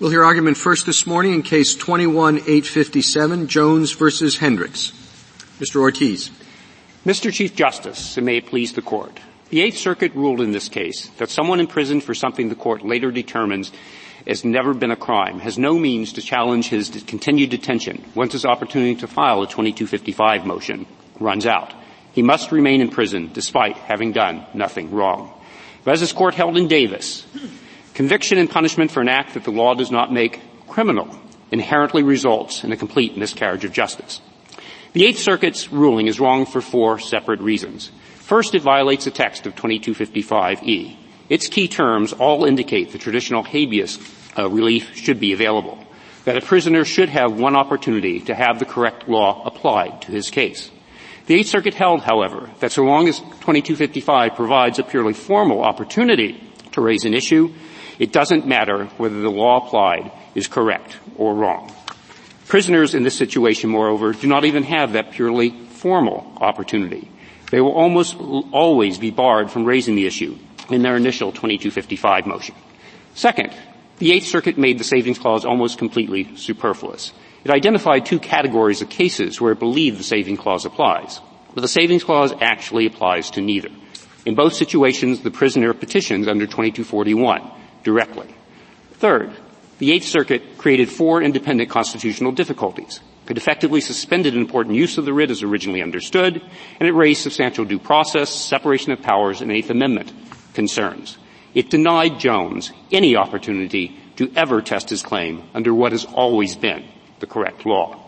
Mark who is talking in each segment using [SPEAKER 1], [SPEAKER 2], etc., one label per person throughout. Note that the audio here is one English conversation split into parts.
[SPEAKER 1] We'll hear argument first this morning in case 21-857, Jones versus Hendrix. Mr. Ortiz.
[SPEAKER 2] Mr. Chief Justice, and may it please the court. The Eighth Circuit ruled in this case that someone imprisoned for something the court later determines has never been a crime has no means to challenge his continued detention once his opportunity to file a 2255 motion runs out. He must remain in prison despite having done nothing wrong. But as this court held in Davis, conviction and punishment for an act that the law does not make criminal inherently results in a complete miscarriage of justice. The Eighth Circuit's ruling is wrong for four separate reasons. First, it violates the text of 2255E. Its key terms all indicate the traditional habeas uh, relief should be available, that a prisoner should have one opportunity to have the correct law applied to his case. The Eighth Circuit held, however, that so long as 2255 provides a purely formal opportunity to raise an issue, it doesn't matter whether the law applied is correct or wrong. Prisoners in this situation, moreover, do not even have that purely formal opportunity. They will almost always be barred from raising the issue in their initial 2255 motion. Second, the Eighth Circuit made the Savings Clause almost completely superfluous. It identified two categories of cases where it believed the Savings Clause applies, but the Savings Clause actually applies to neither. In both situations, the prisoner petitions under 2241 directly. Third, the Eighth Circuit created four independent constitutional difficulties. It effectively suspended important use of the writ as originally understood, and it raised substantial due process, separation of powers, and Eighth Amendment concerns. It denied Jones any opportunity to ever test his claim under what has always been the correct law.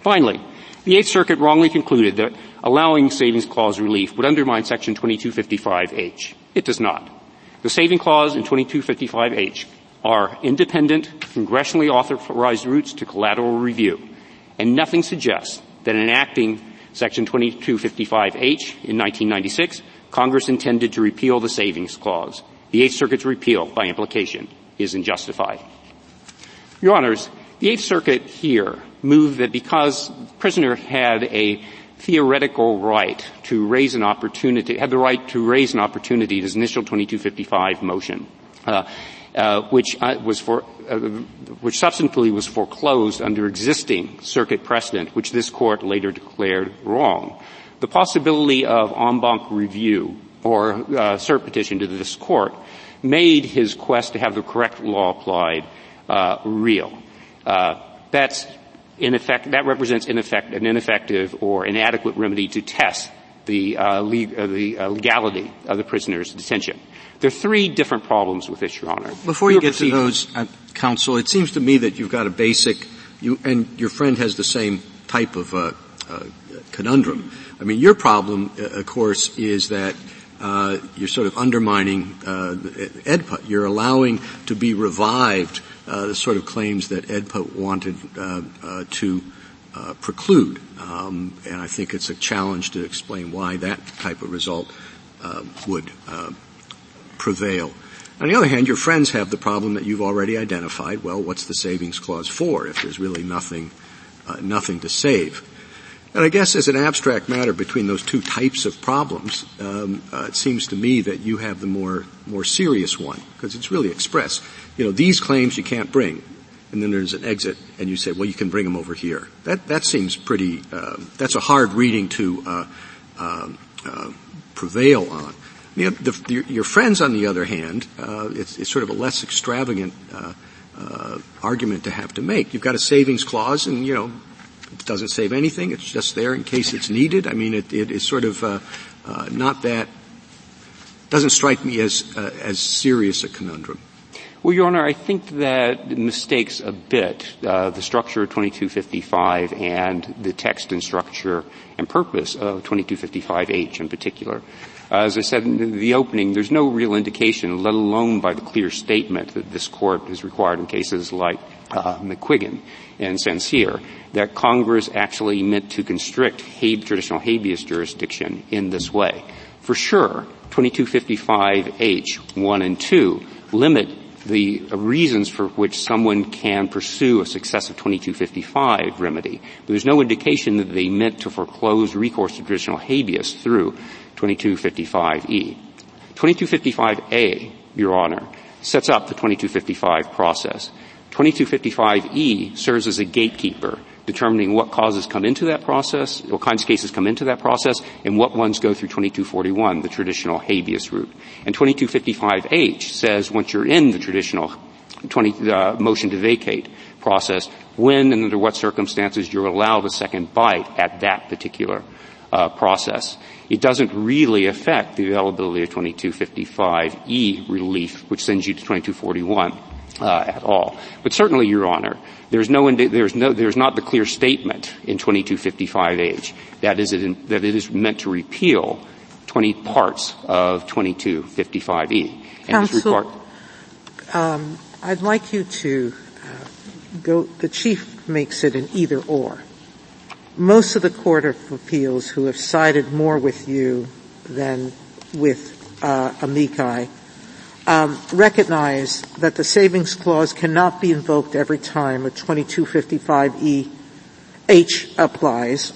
[SPEAKER 2] Finally, the Eighth Circuit wrongly concluded that allowing Savings Clause relief would undermine Section 2255H. It does not. The Saving Clause in 2255H are independent, congressionally authorized routes to collateral review, and nothing suggests that in enacting Section 2255H in 1996, Congress intended to repeal the Savings Clause. The Eighth Circuit's repeal, by implication, is unjustified. Your Honors, the Eighth Circuit here moved that because prisoner had a theoretical right to raise an opportunity, had the right to raise an opportunity in his initial 2255 motion, uh, uh, which uh, was for, uh, which substantively was foreclosed under existing circuit precedent, which this court later declared wrong. The possibility of en banc review or uh, cert petition to this court made his quest to have the correct law applied uh, real. that's effect, that represents in effect an ineffective or inadequate remedy to test the, uh, le- uh, the uh, legality of the prisoner's detention. There are three different problems with this, Your Honor.
[SPEAKER 1] Before you get to those, uh, counsel, it seems to me that you've got a basic, you, and your friend has the same type of uh, uh, conundrum. I mean, your problem, of course, is that uh, you're sort of undermining uh, AEDPA. You're allowing to be revived the sort of claims that AEDPA wanted uh, uh, to uh, preclude. Um, and I think it's a challenge to explain why that type of result would prevail. On the other hand, your friends have the problem that you've already identified. Well, what's the savings clause for if there's really nothing, nothing to save? And I guess as an abstract matter between those two types of problems, um, uh, it seems to me that you have the more more serious one because it's really expressed. You know, these claims you can't bring, and then there's an exit, and you say, well, you can bring them over here. That that seems pretty. Uh, that's a hard reading to uh, um, uh prevail on. The, the, your friends, on the other hand, uh, it's, it's, sort of a less extravagant uh, argument to have to make. You've got a savings clause, and you know it doesn't save anything. It's just there in case it's needed. I mean, it, it is sort of uh, uh, not that doesn't strike me as uh, as serious a conundrum.
[SPEAKER 2] Well, Your Honor, I think that mistakes a bit uh, the structure of 2255 and the text and structure and purpose of 2255H in particular. Uh, as I said in the opening, there's no real indication, let alone by the clear statement that this court has required in cases like uh, McQuiggin and St. Cyr, that Congress actually meant to constrict traditional habeas jurisdiction in this way. For sure, 2255H 1 and 2 limit the reasons for which someone can pursue a successive 2255 remedy. But there's no indication that they meant to foreclose recourse to traditional habeas through 2255E. 2255A, Your Honor, sets up the 2255 process. 2255E serves as a gatekeeper determining what causes come into that process, what kinds of cases come into that process, and what ones go through 2241, the traditional habeas route. And 2255H says once you're in the traditional 20, uh, motion to vacate process, when and under what circumstances you're allowed a second bite at that particular uh, process. It doesn't really affect the availability of 2255E relief, which sends you to 2241 uh, at all. But certainly, Your Honor, there's no, there's no, there's not the clear statement in 2255H that is it, that it is meant to repeal 20 parts of 2255E.
[SPEAKER 3] Counsel, um, I'd like you to uh, go. The chief makes it an either or. Most of the Court of Appeals who have sided more with you than with uh, amici um, recognize that the savings clause cannot be invoked every time a 2255E H applies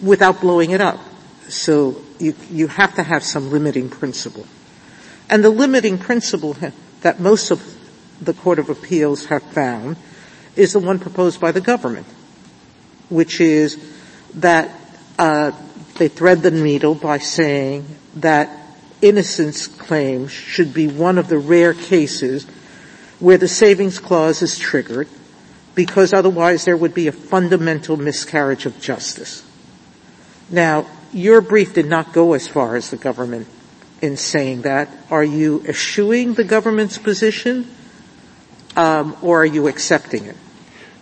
[SPEAKER 3] without blowing it up. So you, you have to have some limiting principle. And the limiting principle that most of the Court of Appeals have found is the one proposed by the government, which is that uh, they thread the needle by saying that innocence claims should be one of the rare cases where the savings clause is triggered because otherwise there would be a fundamental miscarriage of justice. Now, your brief did not go as far as the government in saying that. Are you eschewing the government's position, um, or are you accepting it?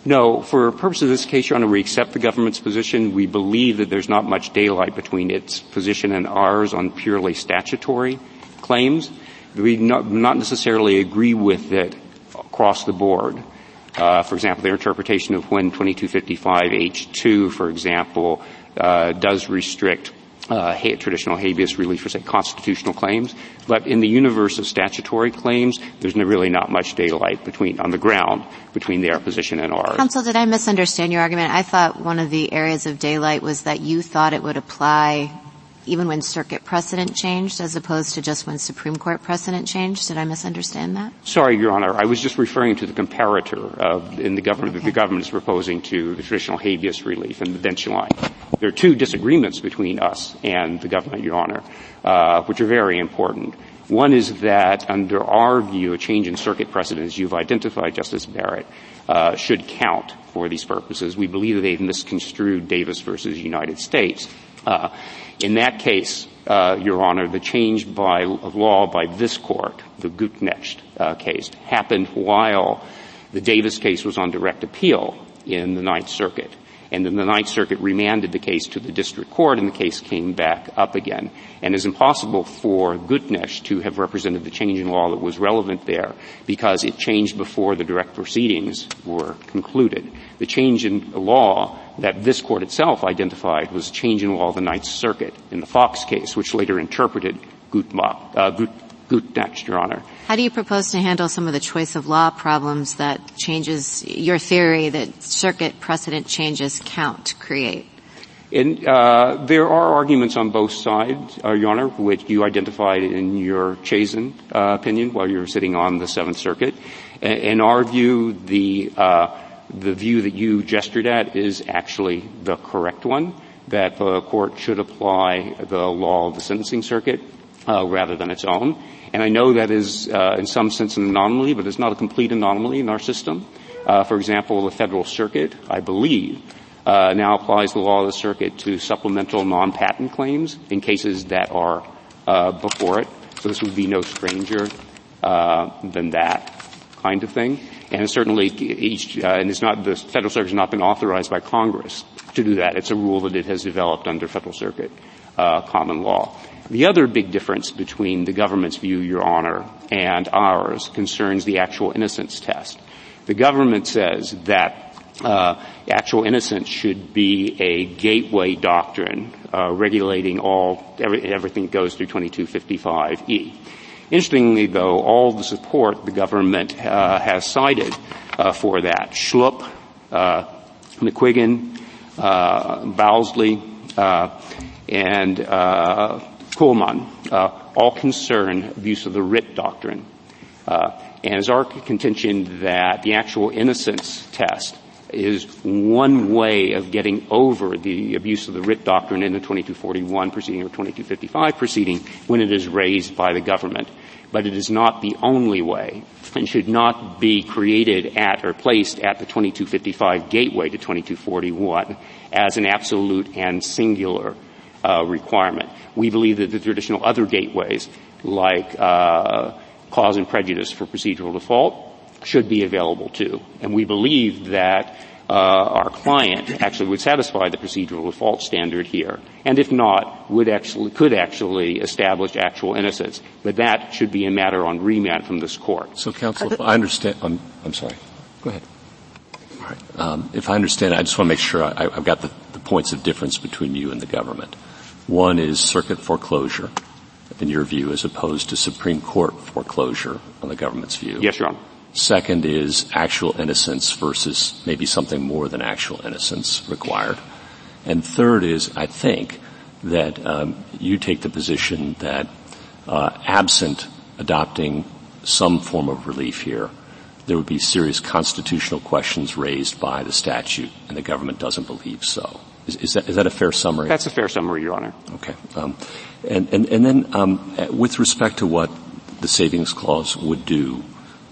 [SPEAKER 2] No, for purposes of this case, Your Honor, we accept the government's position. We believe that there's not much daylight between its position and ours on purely statutory claims. We not, not necessarily agree with it across the board. Uh, for example, their interpretation of when 2255H2, for example, uh, does restrict uh, traditional habeas relief for, say, constitutional claims. But in the universe of statutory claims, there's really not much daylight between, on the ground between their position and ours.
[SPEAKER 4] Counsel, did I misunderstand your argument? I thought one of the areas of daylight was that you thought it would apply even when circuit precedent changed as opposed to just when Supreme Court precedent changed? Did I misunderstand that?
[SPEAKER 2] Sorry, Your Honor. I was just referring to the comparator of, in the government okay. that the government is proposing to the traditional habeas relief and the bench line. There are two disagreements between us and the government, Your Honor, uh, which are very important. One is that under our view, a change in circuit precedent, as you've identified, Justice Barrett, uh, should count for these purposes. We believe that they've misconstrued Davis versus United States. Uh, in that case, uh, Your Honor, the change by law by this court, the Gutknecht uh, case, happened while the Davis case was on direct appeal in the Ninth Circuit. And then the Ninth Circuit remanded the case to the district court and the case came back up again. And it's impossible for Gutknecht to have represented the change in law that was relevant there because it changed before the direct proceedings were concluded. The change in law that this court itself identified was a change in law of the Ninth Circuit in the Fox case, which later interpreted uh, Gut, Your Honor.
[SPEAKER 4] How do you propose to handle some of the choice of law problems that changes your theory that circuit precedent changes count create?
[SPEAKER 2] And, uh, there are arguments on both sides, uh, Your Honor, which you identified in your Chazen opinion while you were sitting on the Seventh Circuit. In our view, the uh, the view that you gestured at is actually the correct one, that the court should apply the law of the sentencing circuit uh, rather than its own. And I know that is uh, in some sense an anomaly, but it's not a complete anomaly in our system. Uh, for example, the federal circuit, I believe, uh, now applies the law of the circuit to supplemental non-patent claims in cases that are uh, before it. So this would be no stranger uh, than that kind of thing. And certainly each, uh, and it's not, the Federal Circuit has not been authorized by Congress to do that. It's a rule that it has developed under Federal Circuit uh, common law. The other big difference between the government's view, Your Honor, and ours concerns the actual innocence test. The government says that uh, actual innocence should be a gateway doctrine uh, regulating all every, everything goes through 2255e. Interestingly, though, all the support the government uh, has cited uh, for that, Schlup, uh, McQuiggin, uh, Bousley, uh, and uh, Kuhlmann, all concern abuse of the writ doctrine. And it's our contention that the actual innocence test is one way of getting over the abuse of the writ doctrine in the 2241 proceeding or 2255 proceeding when it is raised by the government. But it is not the only way and should not be created at or placed at the 2255 gateway to 2241 as an absolute and singular uh, requirement. We believe that the traditional other gateways, like uh, cause and prejudice for procedural default, should be available to. And we believe that uh, our client actually would satisfy the procedural default standard here, and if not, would actually could actually establish actual innocence. But that should be a matter on remand from this court.
[SPEAKER 5] So, counsel, if I understand, I'm, I'm sorry. Go ahead. All right. Um, if I understand, I just want to make sure I, have got the, the points of difference between you and the government. One is circuit foreclosure, in your view, as opposed to Supreme Court foreclosure on the government's view.
[SPEAKER 2] Yes, Your Honor.
[SPEAKER 5] Second is actual innocence versus maybe something more than actual innocence required. And third is, I think, that um, you take the position that uh, absent adopting some form of relief here, there would be serious constitutional questions raised by the statute, and the government doesn't believe so. Is, is, that, is that a fair summary?
[SPEAKER 2] That's a fair summary, Your Honor.
[SPEAKER 5] Okay. Um, and, and, and, then um, with respect to what the savings clause would do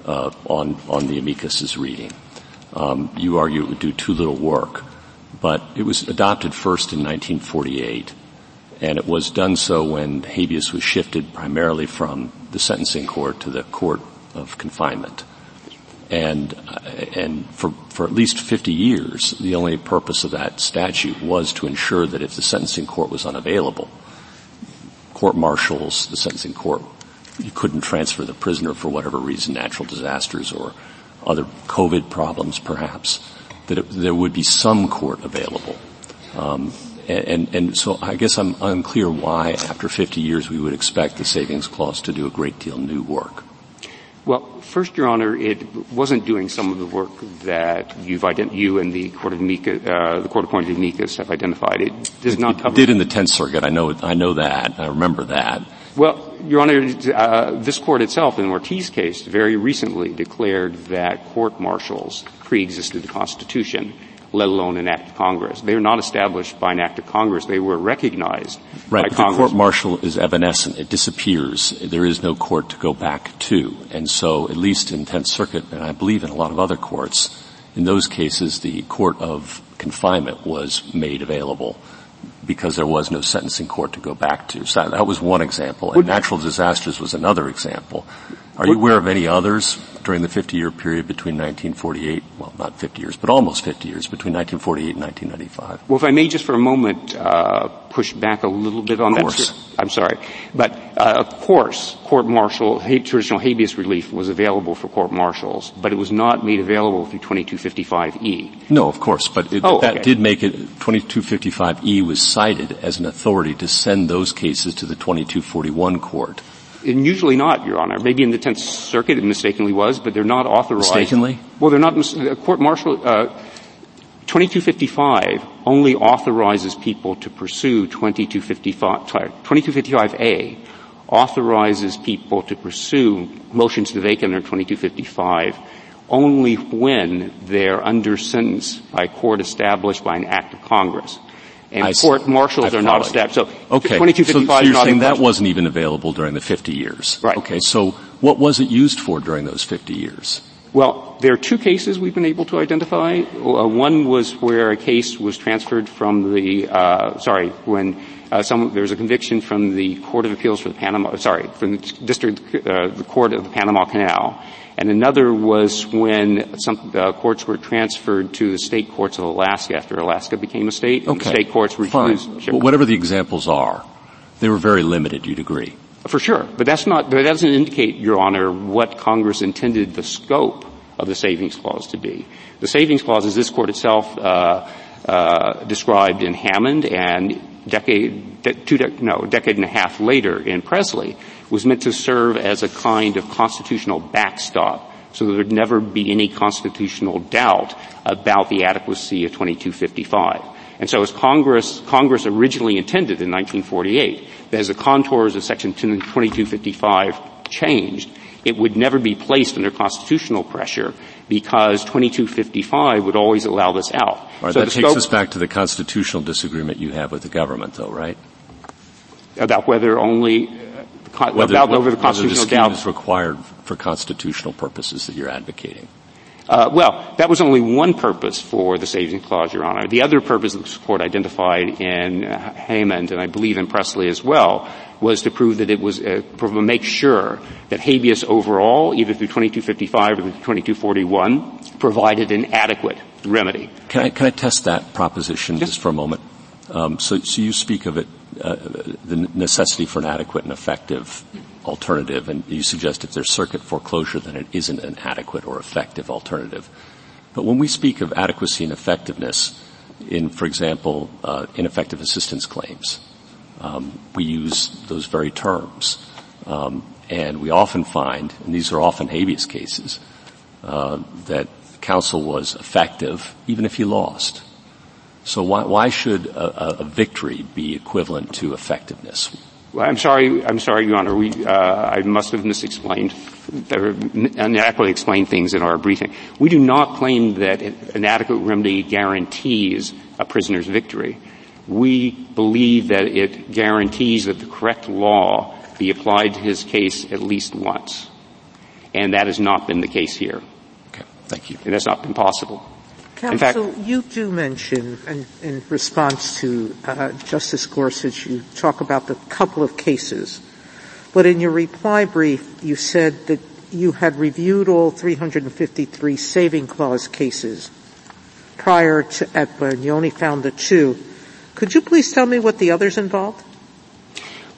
[SPEAKER 5] on on the amicus's reading. Um, you argue it would do too little work, but it was adopted first in 1948, and it was done so when habeas was shifted primarily from the sentencing court to the court of confinement. And, uh, and for, for at least 50 years, the only purpose of that statute was to ensure that if the sentencing court was unavailable, court martials, the sentencing court you couldn't transfer the prisoner for whatever reason, natural disasters or other COVID problems perhaps, that it, there would be some court available. Um, and, and, so I guess I'm unclear why after 50 years we would expect the savings clause to do a great deal new work.
[SPEAKER 2] Well, first, Your Honor, it wasn't doing some of the work that you've ident- you and the court of amicus, uh, the court appointed amicus have identified. It does not
[SPEAKER 5] cover. It did in the Tenth Circuit. I know. I know that. I remember that.
[SPEAKER 2] Well, Your Honor, uh, this court itself in the Ortiz case very recently declared that court martials pre-existed the Constitution, let alone an act of Congress. They were not established by an act of Congress. They were recognized
[SPEAKER 5] right,
[SPEAKER 2] by
[SPEAKER 5] but
[SPEAKER 2] Congress.
[SPEAKER 5] The court martial is evanescent. It disappears. There is no court to go back to. And so, at least in Tenth Circuit, and I believe in a lot of other courts, in those cases, the court of confinement was made available because there was no sentencing court to go back to. So that was one example. And natural disasters was another example. Are you aware of any others during the 50-year period between 1948, well, not 50 years, but almost 50 years, between 1948 and 1995?
[SPEAKER 2] Well, if I may just for a moment uh, push back a little bit on
[SPEAKER 5] of course.
[SPEAKER 2] that. I'm sorry. But, uh, of course, court-martial, traditional habeas relief was available for court-martials, but it was not made available through 2255E.
[SPEAKER 5] No, of course, but it,
[SPEAKER 2] oh,
[SPEAKER 5] that
[SPEAKER 2] okay.
[SPEAKER 5] did make it, 2255E was cited as an authority to send those cases to the 2241 court.
[SPEAKER 2] And usually not, Your Honor. Maybe in the Tenth Circuit it mistakenly was, but they're not authorized.
[SPEAKER 5] Mistakenly?
[SPEAKER 2] Well, they're not, uh, court-martial, uh, 2255 only authorizes people to pursue 2255, sorry, 2255A authorizes people to pursue motions to vacate under 2255 only when they're under sentence by a court established by an act of Congress. And court martials are not established. So
[SPEAKER 5] okay.
[SPEAKER 2] 2255
[SPEAKER 5] so, so you're saying
[SPEAKER 2] that
[SPEAKER 5] wasn't even available during the 50 years.
[SPEAKER 2] Right.
[SPEAKER 5] Okay, so what was it used for during those 50 years?
[SPEAKER 2] Well, there are two cases we've been able to identify. Uh, one was where a case was transferred from the, uh, sorry, when uh, some, there was a conviction from the Court of Appeals for the Panama, sorry, from the District, uh, the Court of the Panama Canal. And another was when some uh, courts were transferred to the state courts of Alaska after Alaska became a state.
[SPEAKER 5] Okay.
[SPEAKER 2] state courts refused.
[SPEAKER 5] Well, whatever the examples are, they were very limited, you'd agree.
[SPEAKER 2] For sure. But that's not, that doesn't indicate, Your Honor, what Congress intended the scope of the savings clause to be. The savings clause, as this court itself uh, uh, described in Hayman and decade, de- two de- no, decade and a half later in Pressley, was meant to serve as a kind of constitutional backstop so there would never be any constitutional doubt about the adequacy of 2255. And so as Congress, Congress originally intended in 1948, as the contours of Section 2255 changed, it would never be placed under constitutional pressure because 2255 would always allow this out.
[SPEAKER 5] Right, so that takes us back to the constitutional disagreement you have with the government, though, right?
[SPEAKER 2] About whether only
[SPEAKER 5] whether, about over the constitutional doubt is required for constitutional purposes that you're advocating.
[SPEAKER 2] Uh, well, that was only one purpose for the Savings Clause, Your Honor. The other purpose that the court identified in uh, Hayman, and I believe in Pressley as well, was to prove that it was, uh, make sure that habeas overall, either through 2255 or through 2241, provided an adequate remedy.
[SPEAKER 5] Can I, can I test that proposition yes. just for a moment? Um, so, so you speak of it, uh, the necessity for an adequate and effective alternative, and you suggest if there's circuit foreclosure, then it isn't an adequate or effective alternative. But when we speak of adequacy and effectiveness in, for example, uh, ineffective assistance claims, um, we use those very terms. Um, and we often find, and these are often habeas cases, uh, that counsel was effective even if he lost. So why, why should a, a, victory be equivalent to effectiveness?
[SPEAKER 2] Well, I'm sorry, I'm sorry, Your Honor. We, uh, I must have misexplained, or inadequately explained things in our briefing. We do not claim that an adequate remedy guarantees a prisoner's victory. We believe that it guarantees that the correct law be applied to his case at least once. And that has not been the case here.
[SPEAKER 5] Okay, thank you.
[SPEAKER 2] And that's not been possible.
[SPEAKER 3] Counsel, fact, you do mention, in, in response to uh, Justice Gorsuch, you talk about the couple of cases, but in your reply brief, you said that you had reviewed all 353 saving clause cases prior to AEDPA, and you only found the two. Could you please tell me what the others involved?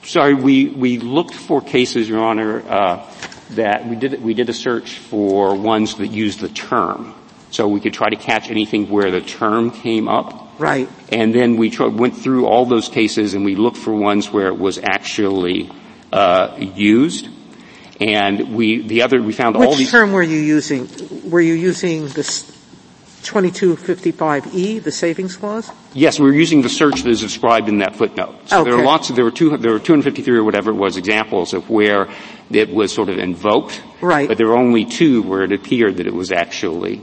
[SPEAKER 2] Sorry, we, we looked for cases, Your Honor, uh, that we did, we did a search for ones that used the term so we could try to catch anything where the term came up.
[SPEAKER 3] Right.
[SPEAKER 2] And then we went through all those cases and we looked for ones where it was actually uh, used. And we, the other, we found
[SPEAKER 3] Which
[SPEAKER 2] all these.
[SPEAKER 3] Which term were you using? Were you using this 2255E, the savings clause?
[SPEAKER 2] Yes, we were using the search that is described in that footnote. So
[SPEAKER 3] okay.
[SPEAKER 2] there are lots of, there were two, there were 253 or whatever it was examples of where it was sort of invoked.
[SPEAKER 3] Right.
[SPEAKER 2] But there were only two where it appeared that it was actually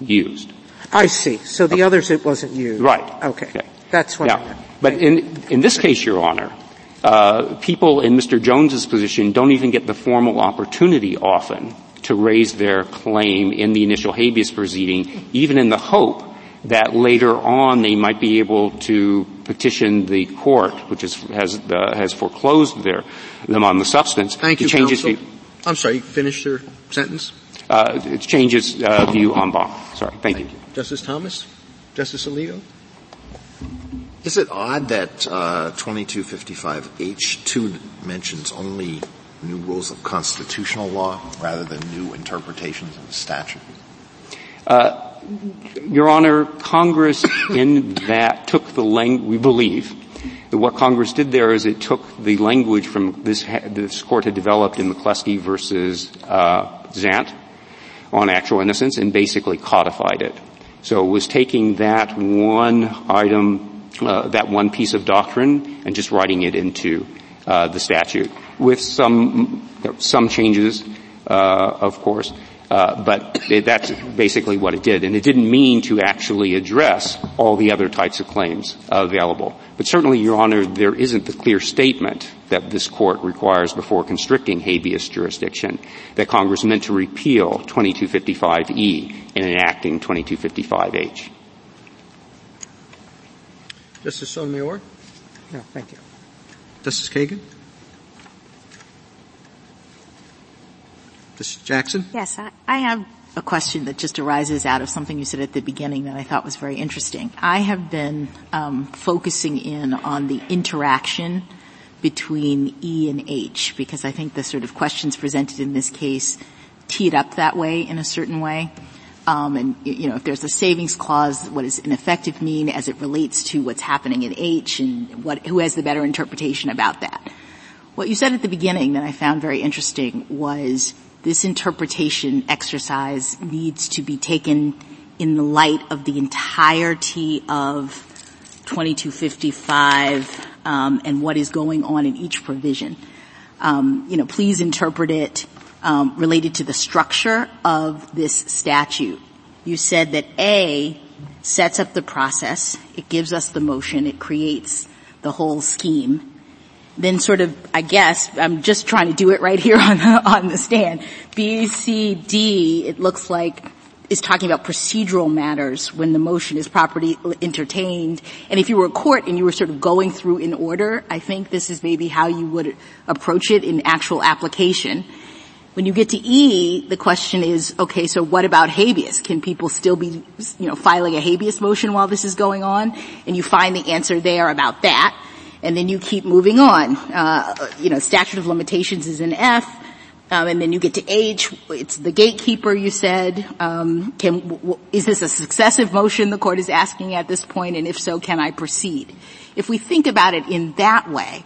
[SPEAKER 2] used.
[SPEAKER 3] I see. So the okay. others it wasn't used.
[SPEAKER 2] Right.
[SPEAKER 3] Okay. okay. That's what
[SPEAKER 2] now, But in, in this case, Your Honor, uh, people in Mr. Jones's position don't even get the formal opportunity often to raise their claim in the initial habeas proceeding, even in the hope that later on they might be able to petition the court, which is, has uh, has foreclosed their them on the substance.
[SPEAKER 1] Thank you, change counsel. I'm sorry. Finish your sentence.
[SPEAKER 2] Uh, it changes uh, view on banc. Sorry. Thank, Thank you. you.
[SPEAKER 1] Justice Thomas? Justice Alito?
[SPEAKER 6] Is it odd that uh, 2255H2 mentions only new rules of constitutional law rather than new interpretations of the statute?
[SPEAKER 2] Uh, Your Honor, Congress in that took the language, we believe, that what Congress did there is it took the language from this, this court had developed in McCleskey versus uh, Zant, on actual innocence and basically codified it. So it was taking that one item, uh, that one piece of doctrine and just writing it into uh, the statute with some some changes, uh, of course. Uh, but it, that's basically what it did, and it didn't mean to actually address all the other types of claims available. But certainly, Your Honor, there isn't the clear statement that this court requires before constricting habeas jurisdiction that Congress meant to repeal 2255E in enacting 2255H.
[SPEAKER 1] Justice Sotomayor?
[SPEAKER 3] No, thank you.
[SPEAKER 1] Justice Kagan? Justice Jackson?
[SPEAKER 7] Yes, I, I have a question that just arises out of something you said at the beginning that I thought was very interesting. I have been um, focusing in on the interaction between E and H because I think the sort of questions presented in this case tee it up that way in a certain way. Um, and you know, if there's a savings clause, what does ineffective mean as it relates to what's happening in H, and what who has the better interpretation about that? What you said at the beginning that I found very interesting was this interpretation exercise needs to be taken in the light of the entirety of 2255 um, and what is going on in each provision. Um, you know, please interpret it um, related to the structure of this statute. You said that A sets up the process, it gives us the motion, it creates the whole scheme. Then sort of, I guess, I'm just trying to do it right here on the, on the stand. B, C, D, it looks like is talking about procedural matters when the motion is properly entertained. And if you were a court and you were sort of going through in order, I think this is maybe how you would approach it in actual application. When you get to E, the question is, okay, so what about habeas? Can people still be, you know, filing a habeas motion while this is going on? And you find the answer there about that. And then you keep moving on. Uh, you know, statute of limitations is an F um, and then you get to H. It's the gatekeeper. You said, um, can, w- is this a successive motion the court is asking at this point, and if so, can I proceed? If we think about it in that way,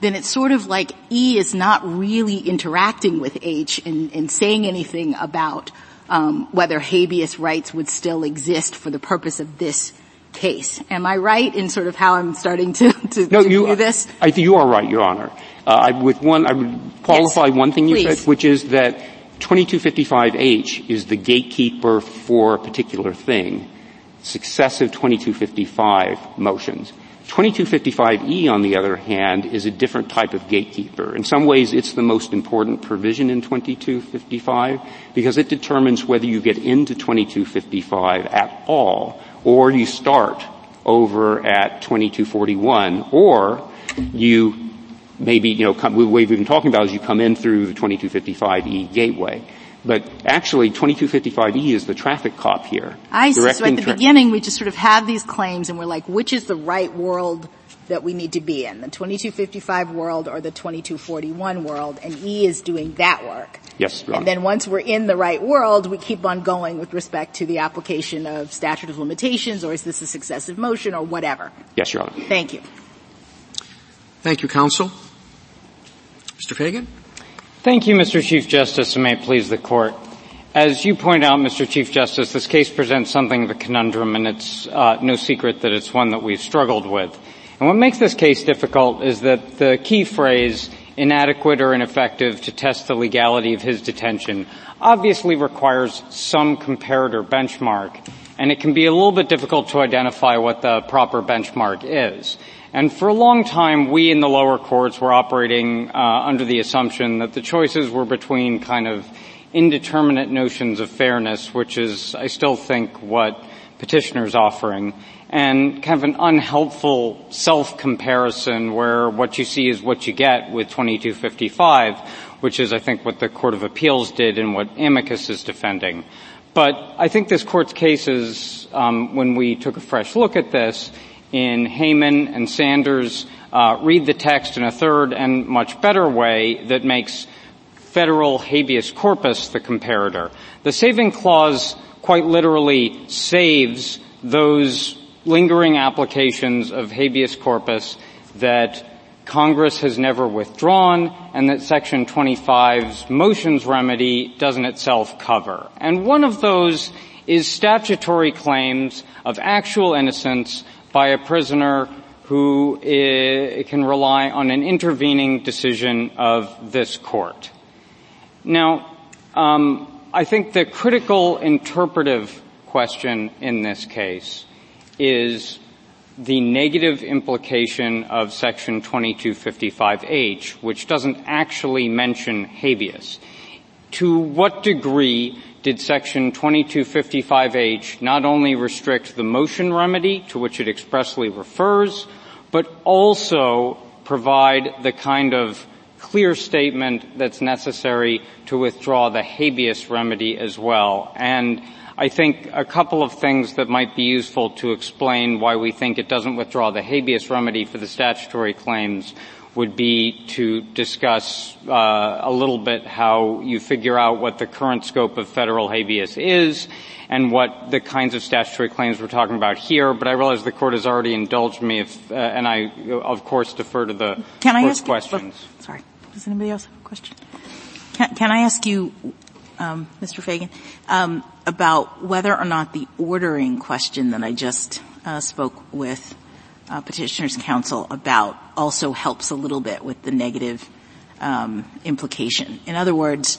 [SPEAKER 7] then it's sort of like E is not really interacting with H and, and saying anything about um, whether habeas rights would still exist for the purpose of this case. Am I right in sort of how I'm starting to, to,
[SPEAKER 2] no,
[SPEAKER 7] to
[SPEAKER 2] you,
[SPEAKER 7] view this?
[SPEAKER 2] I, think you are right, Your Honor. Uh, I, with one, I would qualify
[SPEAKER 7] yes,
[SPEAKER 2] one thing you
[SPEAKER 7] please.
[SPEAKER 2] said, which is that 2255H is the gatekeeper for a particular thing. Successive 2255 motions. 2255E, on the other hand, is a different type of gatekeeper. In some ways, it's the most important provision in 2255 because it determines whether you get into 2255 at all or you start over at 2241 or you maybe, you know, come, what we've been talking about is you come in through the 2255E gateway. But actually, 2255E is the traffic cop here.
[SPEAKER 7] I see. So at the tra- beginning, we just sort of have these claims and we're like, which is the right world that we need to be in? The 2255 world or the 2241 world? And E is doing that work.
[SPEAKER 2] Yes,
[SPEAKER 7] And then once we're in the right world, we keep on going with respect to the application of statute of limitations or is this a successive motion or whatever?
[SPEAKER 2] Yes, Your Honor.
[SPEAKER 7] Thank you.
[SPEAKER 1] Thank you, counsel. Mr. Feigin?
[SPEAKER 8] Thank you, Mr. Chief Justice, and may it please the Court. As you point out, Mr. Chief Justice, this case presents something of a conundrum, and it's uh, no secret that it's one that we've struggled with. And what makes this case difficult is that the key phrase, inadequate or ineffective to test the legality of his detention, obviously requires some comparator benchmark, and it can be a little bit difficult to identify what the proper benchmark is. And for a long time, we in the lower courts were operating uh, under the assumption that the choices were between kind of indeterminate notions of fairness, which is, I still think, what petitioner's offering, and kind of an unhelpful self-comparison where what you see is what you get with 2255, which is, I think, what the Court of Appeals did and what amicus is defending. But I think this court's cases, um, when we took a fresh look at this, in Hayman and Sanders uh, read the text in a third and much better way that makes federal habeas corpus the comparator. The saving clause quite literally saves those lingering applications of habeas corpus that Congress has never withdrawn and that Section 25's motions remedy doesn't itself cover. And one of those is statutory claims of actual innocence by a prisoner who can rely on an intervening decision of this court. Now, um, I think the critical interpretive question in this case is the negative implication of section 2255H, which doesn't actually mention habeas. To what degree did section 2255H not only restrict the motion remedy to which it expressly refers, but also provide the kind of clear statement that's necessary to withdraw the habeas remedy as well. And I think a couple of things that might be useful to explain why we think it doesn't withdraw the habeas remedy for the statutory claims would be to discuss uh, a little bit how you figure out what the current scope of federal habeas is and what the kinds of statutory claims we're talking about here. But I realize the court has already indulged me, if, uh, and I, of course, defer to the
[SPEAKER 7] can I ask
[SPEAKER 8] questions.
[SPEAKER 7] You, sorry, does anybody else have a question? Can, can I ask you, um, Mr. Feigin, um, about whether or not the ordering question that I just uh, spoke with uh, petitioners counsel about also helps a little bit with the negative um, implication. In other words,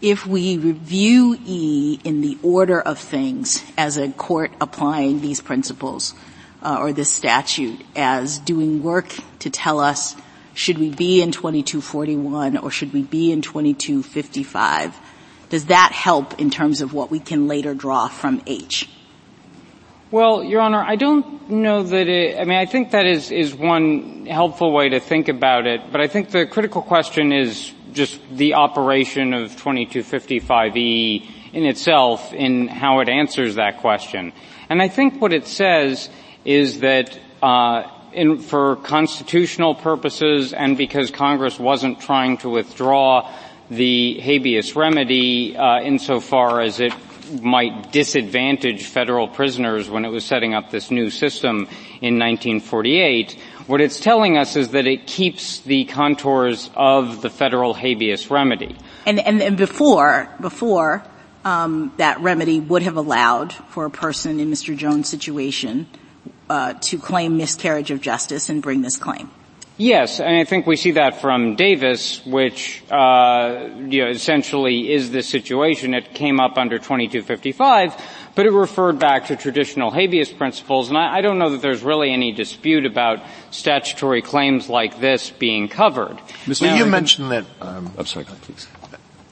[SPEAKER 7] if we review E in the order of things as a court applying these principles uh, or this statute as doing work to tell us should we be in 2241 or should we be in 2255, does that help in terms of what we can later draw from H?
[SPEAKER 8] Well, Your Honor, I don't know that it, I mean, I think that is, is one helpful way to think about it, but I think the critical question is just the operation of 2255E in itself in how it answers that question. And I think what it says is that uh, in, for constitutional purposes and because Congress wasn't trying to withdraw the habeas remedy uh, insofar as it might disadvantage federal prisoners when it was setting up this new system in 1948. What it's telling us is that it keeps the contours of the federal habeas remedy.
[SPEAKER 7] And, and, and before, before um, that remedy would have allowed for a person in Mr. Jones' situation uh, to claim miscarriage of justice and bring this claim.
[SPEAKER 8] Yes, and I think we see that from Davis, which uh, you know, essentially is the situation. It came up under 2255, but it referred back to traditional habeas principles, and I, I don't know that there's really any dispute about statutory claims like this being covered.
[SPEAKER 6] Mr. Now, you mentioned that.
[SPEAKER 5] Um, I'm sorry, please.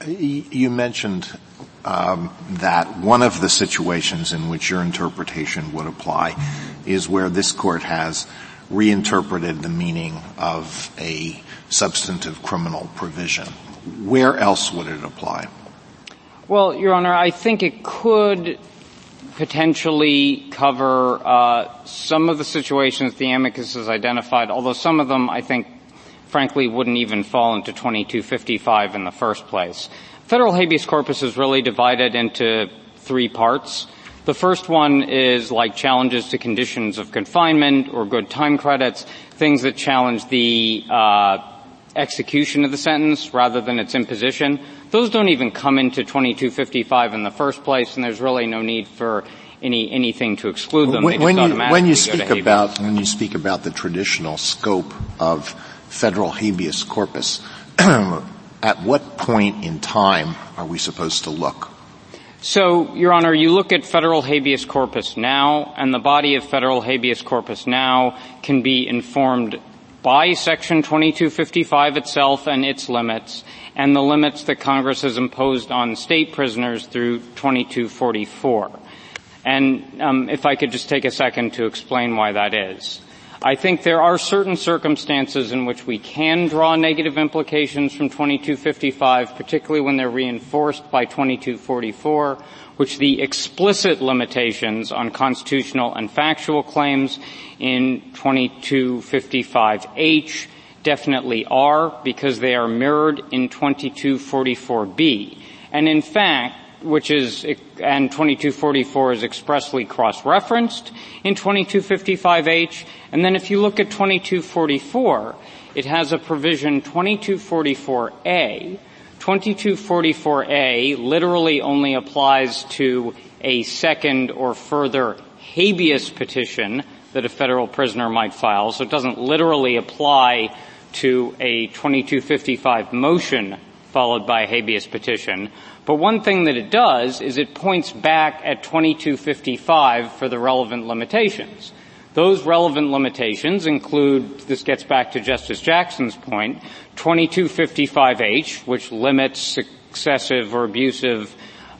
[SPEAKER 6] You mentioned um, that one of the situations in which your interpretation would apply is where this court has reinterpreted the meaning of a substantive criminal provision. Where else would it apply?
[SPEAKER 8] Well, Your Honor, I think it could potentially cover uh, some of the situations the amicus has identified, although some of them I think frankly wouldn't even fall into 2255 in the first place. Federal habeas corpus is really divided into three parts. The first one is like challenges to conditions of confinement or good time credits, things that challenge the uh, execution of the sentence rather than its imposition. Those don't even come into 2255 in the first place, and there's really no need for any anything to exclude them.
[SPEAKER 6] When, when you, when you speak about when you speak about the traditional scope of federal habeas corpus, at what point in time are we supposed to look?
[SPEAKER 8] So, Your Honor, you look at federal habeas corpus now, and the body of federal habeas corpus now can be informed by Section 2255 itself and its limits, and the limits that Congress has imposed on state prisoners through 2244. And um, if I could just take a second to explain why that is. I think there are certain circumstances in which we can draw negative implications from 2255, particularly when they're reinforced by 2244, which the explicit limitations on constitutional and factual claims in 2255H definitely are because they are mirrored in 2244B. And in fact, which is, and 2244 is expressly cross-referenced in 2255H. And then if you look at 2244, it has a provision 2244A. 2244A literally only applies to a second or further habeas petition that a federal prisoner might file, so it doesn't literally apply to a 2255 motion followed by a habeas petition. But one thing that it does is it points back at 2255 for the relevant limitations. Those relevant limitations include, this gets back to Justice Jackson's point, 2255H, which limits excessive or abusive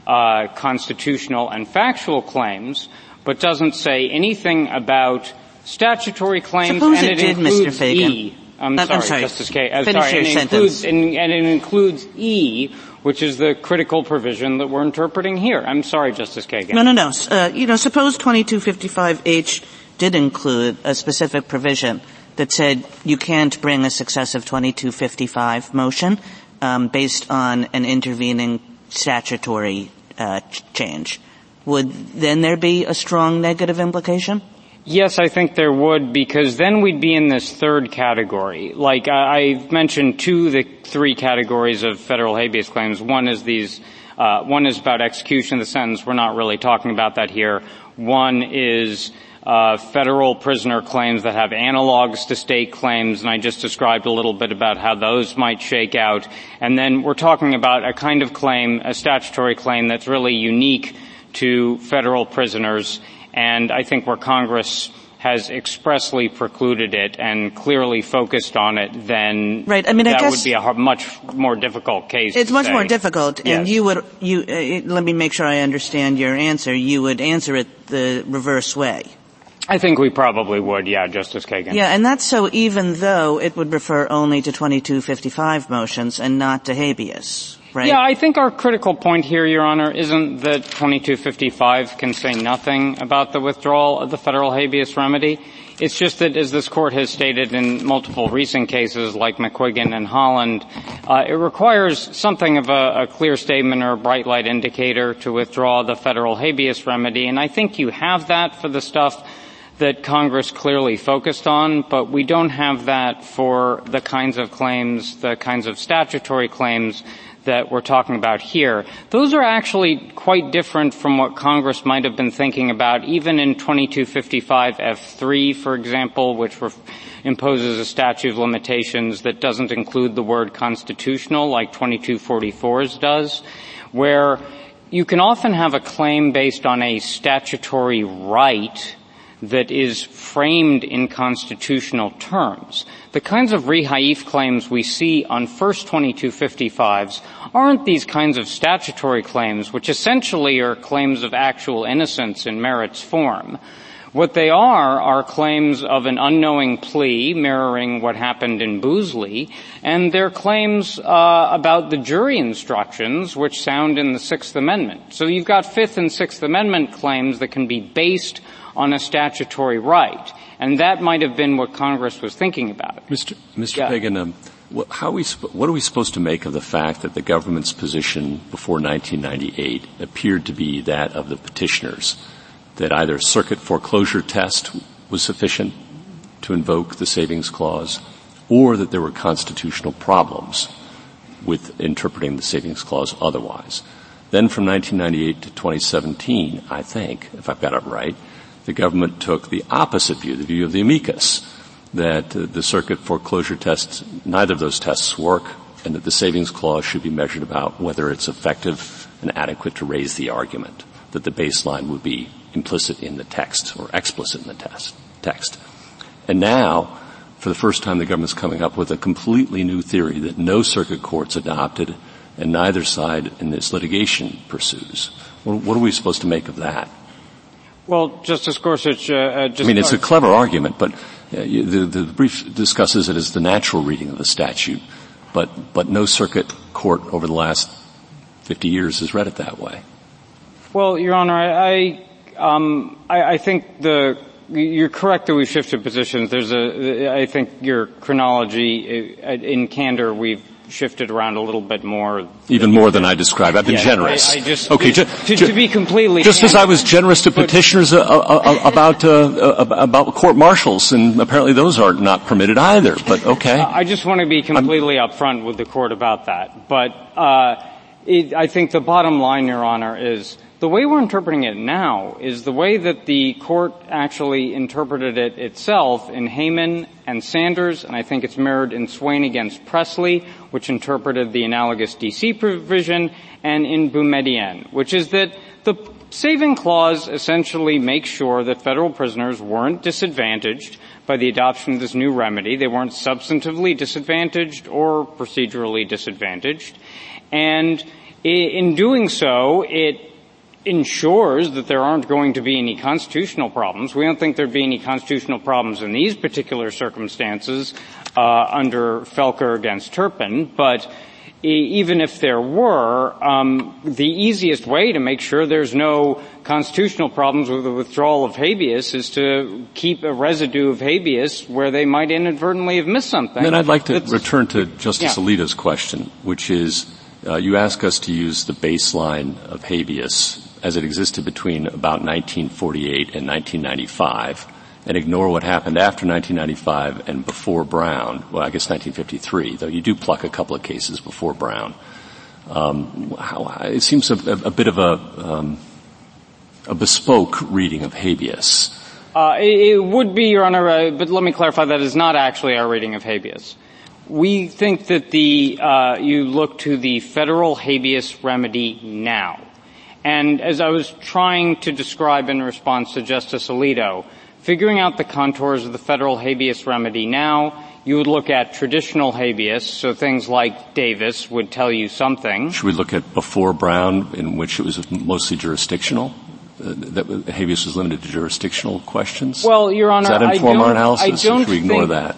[SPEAKER 8] uh, constitutional and factual claims, but doesn't say anything about statutory claims,
[SPEAKER 9] Suppose
[SPEAKER 8] and
[SPEAKER 9] it,
[SPEAKER 8] it
[SPEAKER 9] did,
[SPEAKER 8] includes
[SPEAKER 9] Mr. Feigin.
[SPEAKER 8] E. I'm,
[SPEAKER 9] I'm
[SPEAKER 8] sorry,
[SPEAKER 9] sorry,
[SPEAKER 8] Justice K. I'm
[SPEAKER 9] Finish
[SPEAKER 8] sorry,
[SPEAKER 9] your
[SPEAKER 8] and
[SPEAKER 9] sentence.
[SPEAKER 8] includes, and, and it includes E, which is the critical provision that we're interpreting here. I'm sorry, Justice Kagan.
[SPEAKER 9] No, no, no. Uh, you know, suppose 2255H did include a specific provision that said you can't bring a successive 2255 motion um, based on an intervening statutory uh, change. Would then there be a strong negative implication?
[SPEAKER 8] Yes, I think there would because then we'd be in this third category. Like I, have mentioned two of the three categories of federal habeas claims. One is these Uh, one is about execution of the sentence. We're not really talking about that here. One is uh, federal prisoner claims that have analogs to state claims, and I just described a little bit about how those might shake out. And then we're talking about a kind of claim, a statutory claim that's really unique to federal prisoners, and I think where Congress has expressly precluded it and clearly focused on it, then
[SPEAKER 9] right. I mean,
[SPEAKER 8] that
[SPEAKER 9] I
[SPEAKER 8] would be a much more difficult case.
[SPEAKER 9] It's much
[SPEAKER 8] say.
[SPEAKER 9] more difficult,
[SPEAKER 8] yes.
[SPEAKER 9] and you would you. Uh, let me make sure I understand your answer. You would answer it the reverse way.
[SPEAKER 8] I think we probably would, yeah, Justice Kagan.
[SPEAKER 9] Yeah, and that's so even though it would refer only to 2255 motions and not to habeas. Right?
[SPEAKER 8] Yeah, I think our critical point here, Your Honor, isn't that 2255 can say nothing about the withdrawal of the federal habeas remedy. It's just that, as this court has stated in multiple recent cases like McQuiggin and Holland, uh, it requires something of a, a, clear statement or a bright light indicator to withdraw the federal habeas remedy, and I think you have that for the stuff that Congress clearly focused on, but we don't have that for the kinds of claims, the kinds of statutory claims that we're talking about here, those are actually quite different from what Congress might have been thinking about even in 2255 F3, for example, which imposes a statute of limitations that doesn't include the word constitutional like 2244's does, where you can often have a claim based on a statutory right that is framed in constitutional terms. The kinds of rehaif claims we see on first 2255s aren't these kinds of statutory claims, which essentially are claims of actual innocence in merits form. What they are are claims of an unknowing plea mirroring what happened in Bousley, and they're claims uh, about the jury instructions which sound in the Sixth Amendment. So you've got Fifth and Sixth Amendment claims that can be based on a statutory right. And that might have been what Congress was thinking about.
[SPEAKER 5] Mr. Mr. Yeah. Kagan, um, how we, what are we supposed to make of the fact that the government's position before 1998 appeared to be that of the petitioners, that either circuit foreclosure test was sufficient to invoke the savings clause, or that there were constitutional problems with interpreting the savings clause otherwise. Then from 1998 to 2017, I think, if I've got it right, the government took the opposite view, the view of the amicus, that uh, the circuit foreclosure tests, neither of those tests work, and that the savings clause should be measured about whether it's effective and adequate to raise the argument, that the baseline would be implicit in the text or explicit in the test, text. And now, for the first time, the government's coming up with a completely new theory that no circuit courts adopted and neither side in this litigation pursues. What are we supposed to make of that?
[SPEAKER 8] Well, Justice Gorsuch, uh, uh,
[SPEAKER 5] I mean, it's a clever argument, but uh, the, the brief discusses it as the natural reading of the statute, but but no circuit court over the last 50 years has read it that way.
[SPEAKER 8] Well, Your Honor, I I, um, I, I think the you're correct that we've shifted positions. There's a, I think your chronology, uh, in candor, we've shifted around a little bit more.
[SPEAKER 5] Even more than I described. I've been
[SPEAKER 8] yeah,
[SPEAKER 5] generous.
[SPEAKER 8] I, I just,
[SPEAKER 5] okay,
[SPEAKER 8] to, to, to, be completely
[SPEAKER 5] just as I was generous to petitioners uh, uh, uh, about uh, about court martials, and apparently those are not permitted either. But okay.
[SPEAKER 8] I just want to be completely I'm, upfront with the court about that. But uh, it, I think the bottom line, Your Honor, is the way we're interpreting it now is the way that the court actually interpreted it itself in Hayman and Sanders, and I think it's mirrored in Swain against Pressley, which interpreted the analogous DC provision, and in Boumediene, which is that the saving clause essentially makes sure that federal prisoners weren't disadvantaged by the adoption of this new remedy. They weren't substantively disadvantaged or procedurally disadvantaged. And in doing so, it ensures that there aren't going to be any constitutional problems. We don't think there'd be any constitutional problems in these particular circumstances uh, under Felker against Turpin, but even if there were, um, the easiest way to make sure there's no constitutional problems with the withdrawal of habeas is to keep a residue of habeas where they might inadvertently have missed something.
[SPEAKER 5] Then I'd like to return to Justice yeah. Alito's question, which is, uh, you ask us to use the baseline of habeas as it existed between about 1948 and 1995 and ignore what happened after 1995 and before Brown, well, I guess 1953, though you do pluck a couple of cases before Brown. Um, how, it seems a, a, bit of a, um, a bespoke reading of habeas.
[SPEAKER 8] Uh, it, it, would be, Your Honor, uh, but let me clarify that is not actually our reading of habeas. We think that the uh, you look to the federal habeas remedy now. And as I was trying to describe in response to Justice Alito, figuring out the contours of the federal habeas remedy now you would look at traditional habeas, so things like Davis would tell you something.
[SPEAKER 5] Should we look at before Brown, in which it was mostly jurisdictional? Uh, that habeas was limited to jurisdictional questions?
[SPEAKER 8] Well, Your Honor,
[SPEAKER 5] Does that inform
[SPEAKER 8] our
[SPEAKER 5] analysis,
[SPEAKER 8] I don't
[SPEAKER 5] should we ignore
[SPEAKER 8] think,
[SPEAKER 5] that?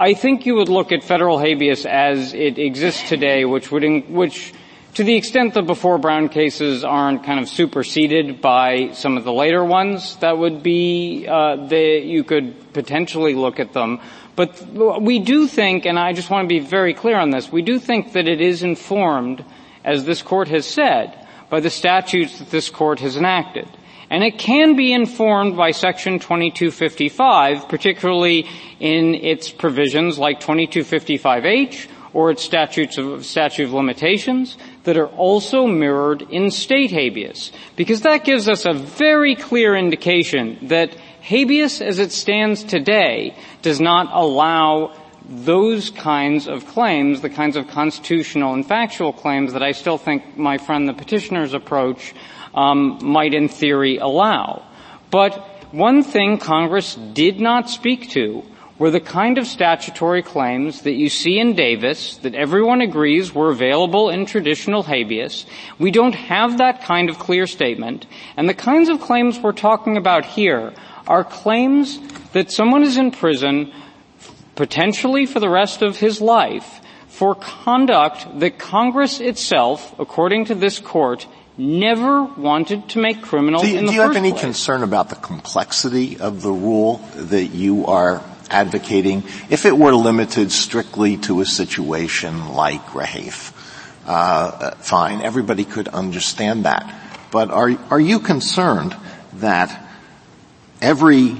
[SPEAKER 8] I think you would look at federal habeas as it exists today, which would, in, which to the extent the before Brown cases aren't kind of superseded by some of the later ones, that would be, uh, you could potentially look at them. But we do think, and I just want to be very clear on this, we do think that it is informed, as this court has said, by the statutes that this court has enacted. And it can be informed by section 2255, particularly in its provisions like 2255H or its statutes of, statute of limitations that are also mirrored in state habeas. Because that gives us a very clear indication that habeas as it stands today does not allow those kinds of claims, the kinds of constitutional and factual claims that I still think my friend the petitioner's approach um, might in theory allow. But one thing Congress did not speak to were the kind of statutory claims that you see in Davis that everyone agrees were available in traditional habeas. We don't have that kind of clear statement. And the kinds of claims we're talking about here are claims that someone is in prison potentially for the rest of his life for conduct that Congress itself, according to this court, never wanted to make criminal
[SPEAKER 6] do you, do you have any
[SPEAKER 8] place.
[SPEAKER 6] concern about the complexity of the rule that you are advocating if it were limited strictly to a situation like Rehaif? Uh, fine, everybody could understand that. But are, are you concerned that every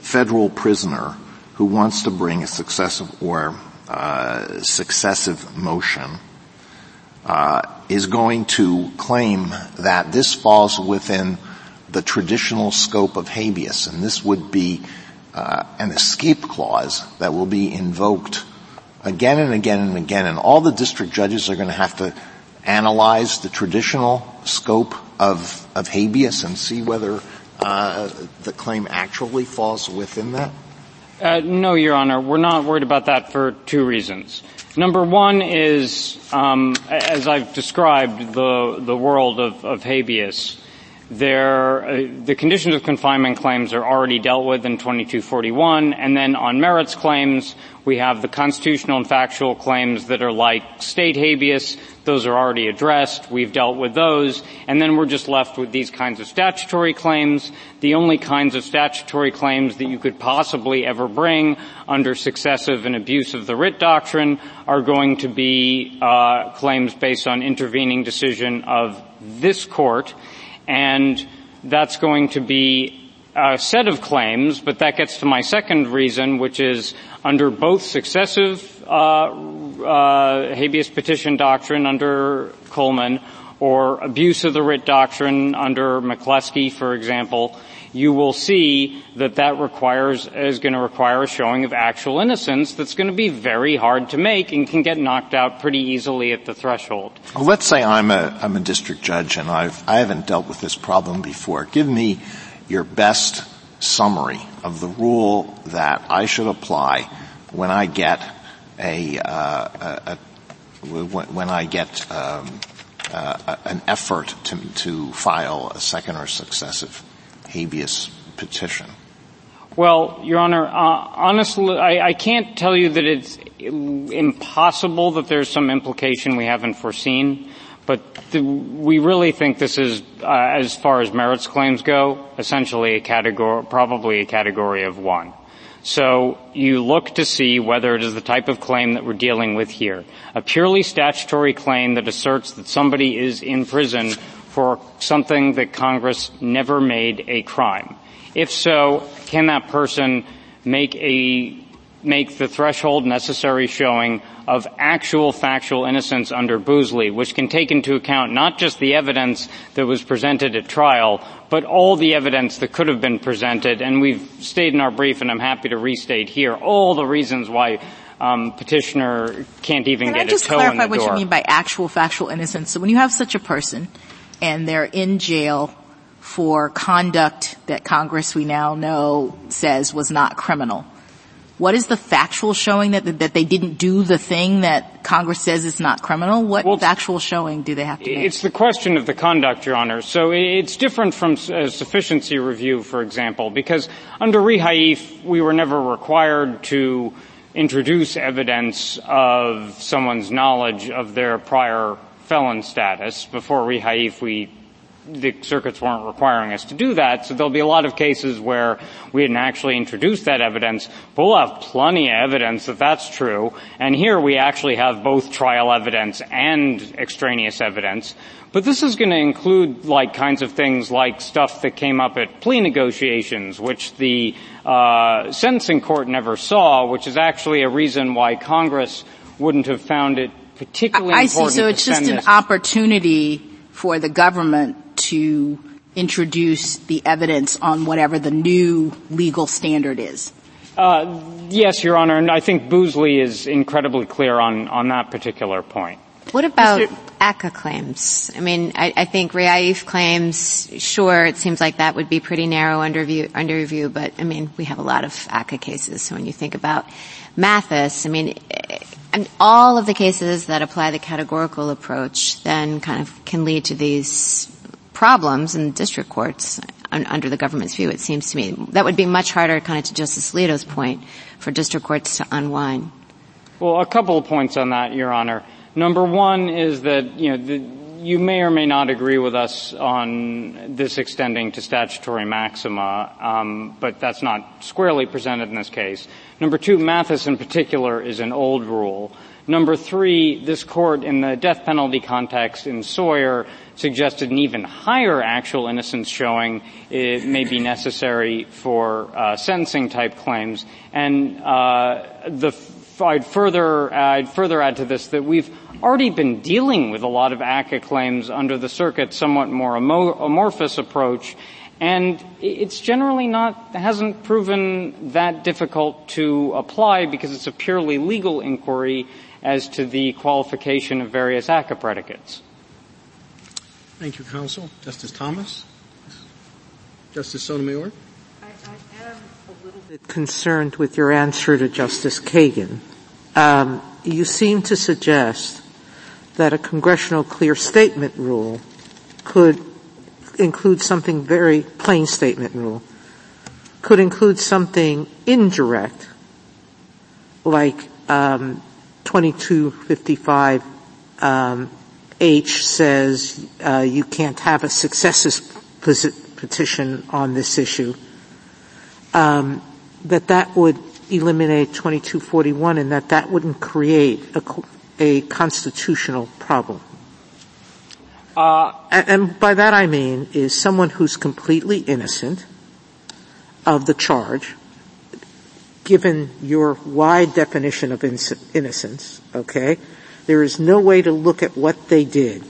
[SPEAKER 6] federal prisoner who wants to bring a successive or uh, successive motion uh, is going to claim that this falls within the traditional scope of habeas, and this would be uh, an escape clause that will be invoked again and again and again, and all the district judges are going to have to analyze the traditional scope of, of habeas and see whether uh, the claim actually falls within that?
[SPEAKER 8] Uh, no, Your Honor. We're not worried about that for two reasons. Number one is, um, as I've described the the world of, of habeas, there, uh, the conditions of confinement claims are already dealt with in 2241, and then on merits claims, we have the constitutional and factual claims that are like state habeas. Those are already addressed. We've dealt with those. And then we're just left with these kinds of statutory claims. The only kinds of statutory claims that you could possibly ever bring under successive and abuse of the writ doctrine are going to be uh, claims based on intervening decision of this court and that's going to be a set of claims, but that gets to my second reason, which is under both successive uh, uh, habeas petition doctrine under Coleman or abuse of the writ doctrine under McCleskey, for example, you will see that that requires, is going to require a showing of actual innocence that's going to be very hard to make and can get knocked out pretty easily at the threshold.
[SPEAKER 6] Well, let's say I'm a, I'm a district judge and I've, I haven't dealt with this problem before. Give me your best summary of the rule that I should apply when I get a, uh, a, a when I get um, uh, an effort to, to file a second or successive habeas petition?
[SPEAKER 8] Well, Your Honor, uh, honestly, I, I, can't tell you that it's impossible that there's some implication we haven't foreseen, but we really think this is, uh, as far as merits claims go, essentially a category, probably a category of one. So you look to see whether it is the type of claim that we're dealing with here. A purely statutory claim that asserts that somebody is in prison for something that Congress never made a crime? If so, can that person make a make the threshold necessary showing of actual factual innocence under Bousley, which can take into account not just the evidence that was presented at trial, but all the evidence that could have been presented. And we've stated in our brief, and I'm happy to restate here, all the reasons why um, petitioner can't even
[SPEAKER 7] Can
[SPEAKER 8] get
[SPEAKER 7] I just
[SPEAKER 8] a toe in the
[SPEAKER 7] clarify what you mean by actual factual innocence? So when you have such a person and they're in jail for conduct that Congress we now know says was not criminal, what is the factual showing that that they didn't do the thing that Congress says is not criminal? What
[SPEAKER 8] well,
[SPEAKER 7] factual showing do they have to make?
[SPEAKER 8] It's the question of the conduct, Your Honor. So it's different from a uh, sufficiency review, for example, because under Rehaif, we were never required to introduce evidence of someone's knowledge of their prior felon status. Before Rehaif, we the circuits weren't requiring us to do that, so there'll be a lot of cases where we didn't actually introduce that evidence, but we'll have plenty of evidence that that's true. And here we actually have both trial evidence and extraneous evidence. But this is going to include like kinds of things like stuff that came up at plea negotiations, which the uh, sentencing court never saw, which is actually a reason why Congress wouldn't have found it particularly
[SPEAKER 7] I
[SPEAKER 8] important.
[SPEAKER 7] see. So it's just an
[SPEAKER 8] this.
[SPEAKER 7] opportunity for the government to introduce the evidence on whatever the new legal standard is.
[SPEAKER 8] Uh, yes, Your Honor, and I think Bousley is incredibly clear on, on that particular point.
[SPEAKER 4] What about Mr. ACCA claims? I mean, I, I think Rehaif claims, sure, it seems like that would be pretty narrow under, view, under review, but I mean, we have a lot of ACCA cases. So when you think about Mathis, I mean, and all of the cases that apply the categorical approach then kind of can lead to these problems in district courts under the government's view, it seems to me. That would be much harder, kind of to Justice Alito's point, for district courts to unwind.
[SPEAKER 8] Well, a couple of points on that, Your Honor. Number one is that, you know, the, you may or may not agree with us on this extending to statutory maxima, um, but that's not squarely presented in this case. Number two, Mathis in particular is an old rule. Number three, this court in the death penalty context in Sawyer suggested an even higher actual innocence showing it may be necessary for uh, sentencing type claims. And uh, the I'd further I'd further add to this that we've already been dealing with a lot of ACCA claims under the circuit's somewhat more amorphous approach, and it's generally not hasn't proven that difficult to apply because it's a purely legal inquiry as to the qualification of various ACCA predicates.
[SPEAKER 1] Thank you, counsel. Justice Thomas? Justice Sotomayor?
[SPEAKER 3] I, I am a little bit concerned with your answer to Justice Kagan. Um, you seem to suggest that a congressional clear statement rule could include something very plain statement rule, could include something indirect, like um, 2255 um, H says uh, you can't have a successive petition on this issue. Um, that that would eliminate 2241 and that that wouldn't create a, a constitutional problem. Uh, and, and by that I mean is someone who's completely innocent of the charge, given your wide definition of innocence, okay, there is no way to look at what they did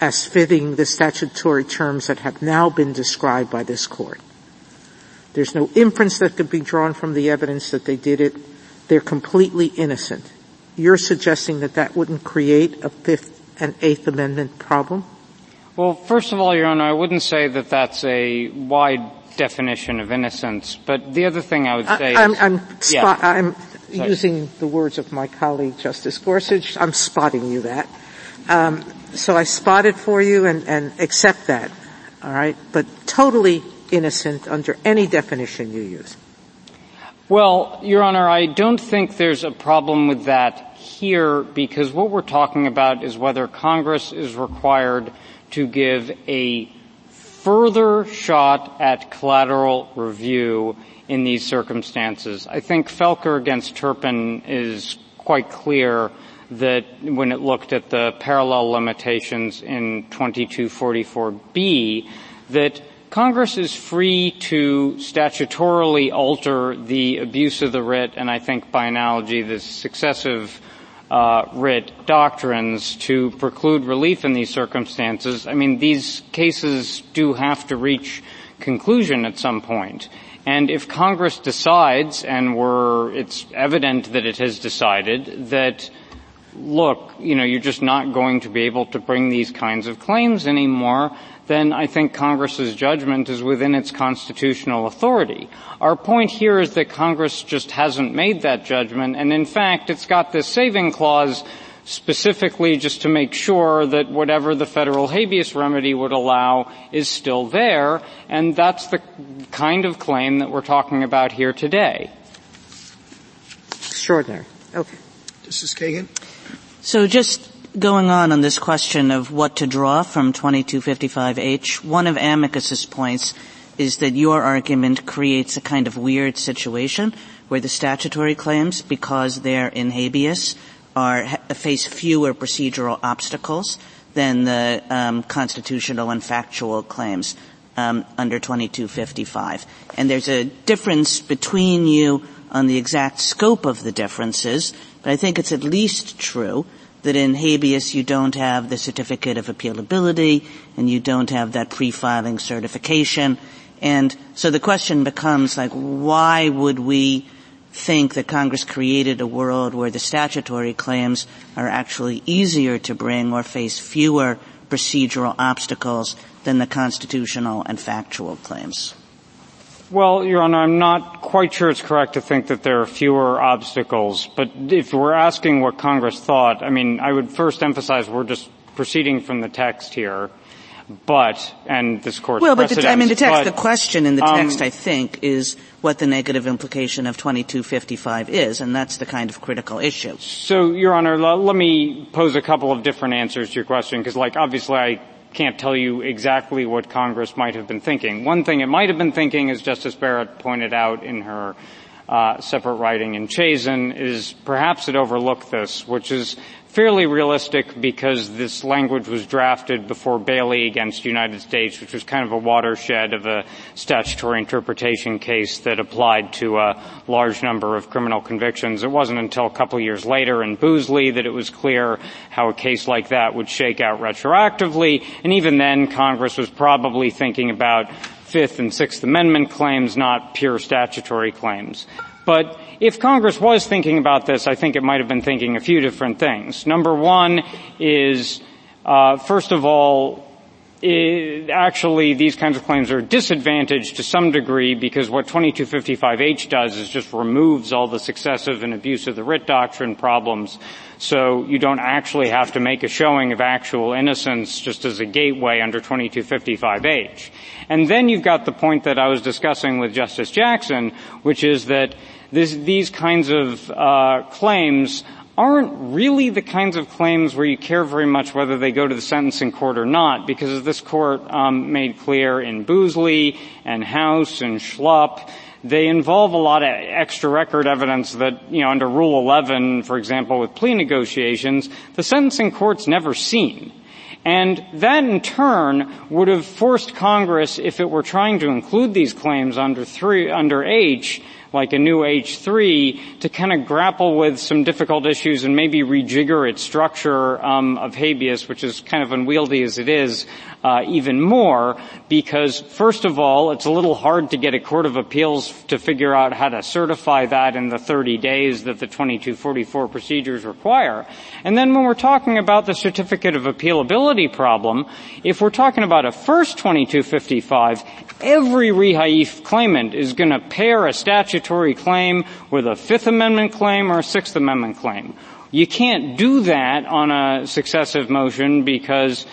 [SPEAKER 3] as fitting the statutory terms that have now been described by this court. There's no inference that could be drawn from the evidence that they did it. They're completely innocent. You're suggesting that that wouldn't create a Fifth and Eighth Amendment problem?
[SPEAKER 8] Well, first of all, Your Honor, I wouldn't say that that's a wide definition of innocence. But the other thing I would say
[SPEAKER 3] I,
[SPEAKER 8] I'm,
[SPEAKER 3] is, I'm, spot, yeah. I'm using the words of my colleague Justice Gorsuch. I'm spotting you that. Um, so I spot it for you and, and accept that. All right, but totally innocent under any definition you use?
[SPEAKER 8] Well, Your Honor, I don't think there's a problem with that here because what we're talking about is whether Congress is required to give a further shot at collateral review in these circumstances. I think Felker against Turpin is quite clear that when it looked at the parallel limitations in 2244B, that Congress is free to statutorily alter the abuse of the writ, and I think by analogy the successive uh, writ doctrines to preclude relief in these circumstances. I mean, these cases do have to reach conclusion at some point. And if Congress decides, and we're, it's evident that it has decided, that look, you know, you're just not going to be able to bring these kinds of claims anymore, then I think Congress's judgment is within its constitutional authority. Our point here is that Congress just hasn't made that judgment, and in fact, it's got this saving clause specifically just to make sure that whatever the federal habeas remedy would allow is still there, and that's the kind of claim that we're talking about here today.
[SPEAKER 3] Extraordinary. Okay.
[SPEAKER 1] Justice Kagan?
[SPEAKER 9] So just going on on this question of what to draw from 2255H, one of amicus's points is that your argument creates a kind of weird situation where the statutory claims, because they're in habeas, are face fewer procedural obstacles than the um, constitutional and factual claims um, under 2255. And there's a difference between you on the exact scope of the differences, but I think it's at least true that in habeas you don't have the certificate of appealability and you don't have that pre-filing certification. And so the question becomes like, why would we think that Congress created a world where the statutory claims are actually easier to bring or face fewer procedural obstacles than the constitutional and factual claims?
[SPEAKER 8] Well, Your Honor, I'm not quite sure it's correct to think that there are fewer obstacles, but if we're asking what Congress thought, I mean, I would first emphasize we're just proceeding from the text here. But, and this court's
[SPEAKER 9] Well, but
[SPEAKER 8] the,
[SPEAKER 9] I mean, the text,
[SPEAKER 8] but,
[SPEAKER 9] the question in the
[SPEAKER 8] um,
[SPEAKER 9] text, I think, is what the negative implication of 2255 is, and that's the kind of critical issue.
[SPEAKER 8] So, Your Honor, l- let me pose a couple of different answers to your question, because like, obviously I can't tell you exactly what Congress might have been thinking. One thing it might have been thinking, as Justice Barrett pointed out in her uh, separate writing in Chazen, is perhaps it overlooked this, which is fairly realistic because this language was drafted before Bailey against United States, which was kind of a watershed of a statutory interpretation case that applied to a large number of criminal convictions. It wasn't until a couple years later in Bousley that it was clear how a case like that would shake out retroactively, and even then Congress was probably thinking about Fifth and Sixth Amendment claims, not pure statutory claims. But if Congress was thinking about this, I think it might have been thinking a few different things. Number one is, uh, first of all, it, actually these kinds of claims are disadvantaged to some degree because what 2255H does is just removes all the successive and abuse of the writ doctrine problems. So you don't actually have to make a showing of actual innocence just as a gateway under 2255H. And then you've got the point that I was discussing with Justice Jackson, which is that this, these kinds of uh, claims aren't really the kinds of claims where you care very much whether they go to the sentencing court or not, because as this court um, made clear in Bousley and House and Schlup, they involve a lot of extra record evidence that, you know, under Rule 11, for example, with plea negotiations, the sentencing court's never seen. And that in turn would have forced Congress, if it were trying to include these claims under three, under H, like a new H3 to kind of grapple with some difficult issues and maybe rejigger its structure um, of habeas, which is kind of unwieldy as it is, uh, even more because first of all, it's a little hard to get a court of appeals to figure out how to certify that in the 30 days that the 2244 procedures require. And then when we're talking about the certificate of appealability problem, if we're talking about a first 2255, every rehaif claimant is going to pair a statutory claim with a Fifth Amendment claim or a Sixth Amendment claim. You can't do that on a successive motion because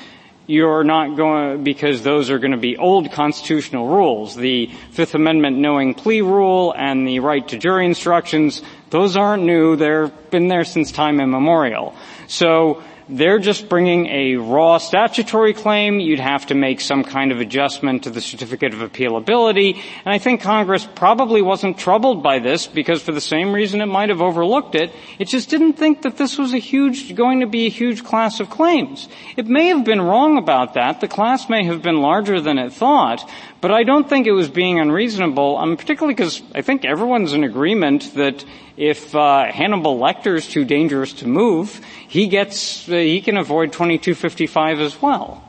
[SPEAKER 8] you're not going, because those are going to be old constitutional rules. The Fifth Amendment knowing plea rule and the right to jury instructions, those aren't new. They've been there since time immemorial. So they're just bringing a raw statutory claim. You'd have to make some kind of adjustment to the certificate of appealability. And I think Congress probably wasn't troubled by this because for the same reason it might have overlooked it. It just didn't think that this was a huge, going to be a huge class of claims. It may have been wrong about that. The class may have been larger than it thought. But I don't think it was being unreasonable, um, particularly because I think everyone's in agreement that if uh, Hannibal Lecter is too dangerous to move, he gets uh, he can avoid 2255 as well.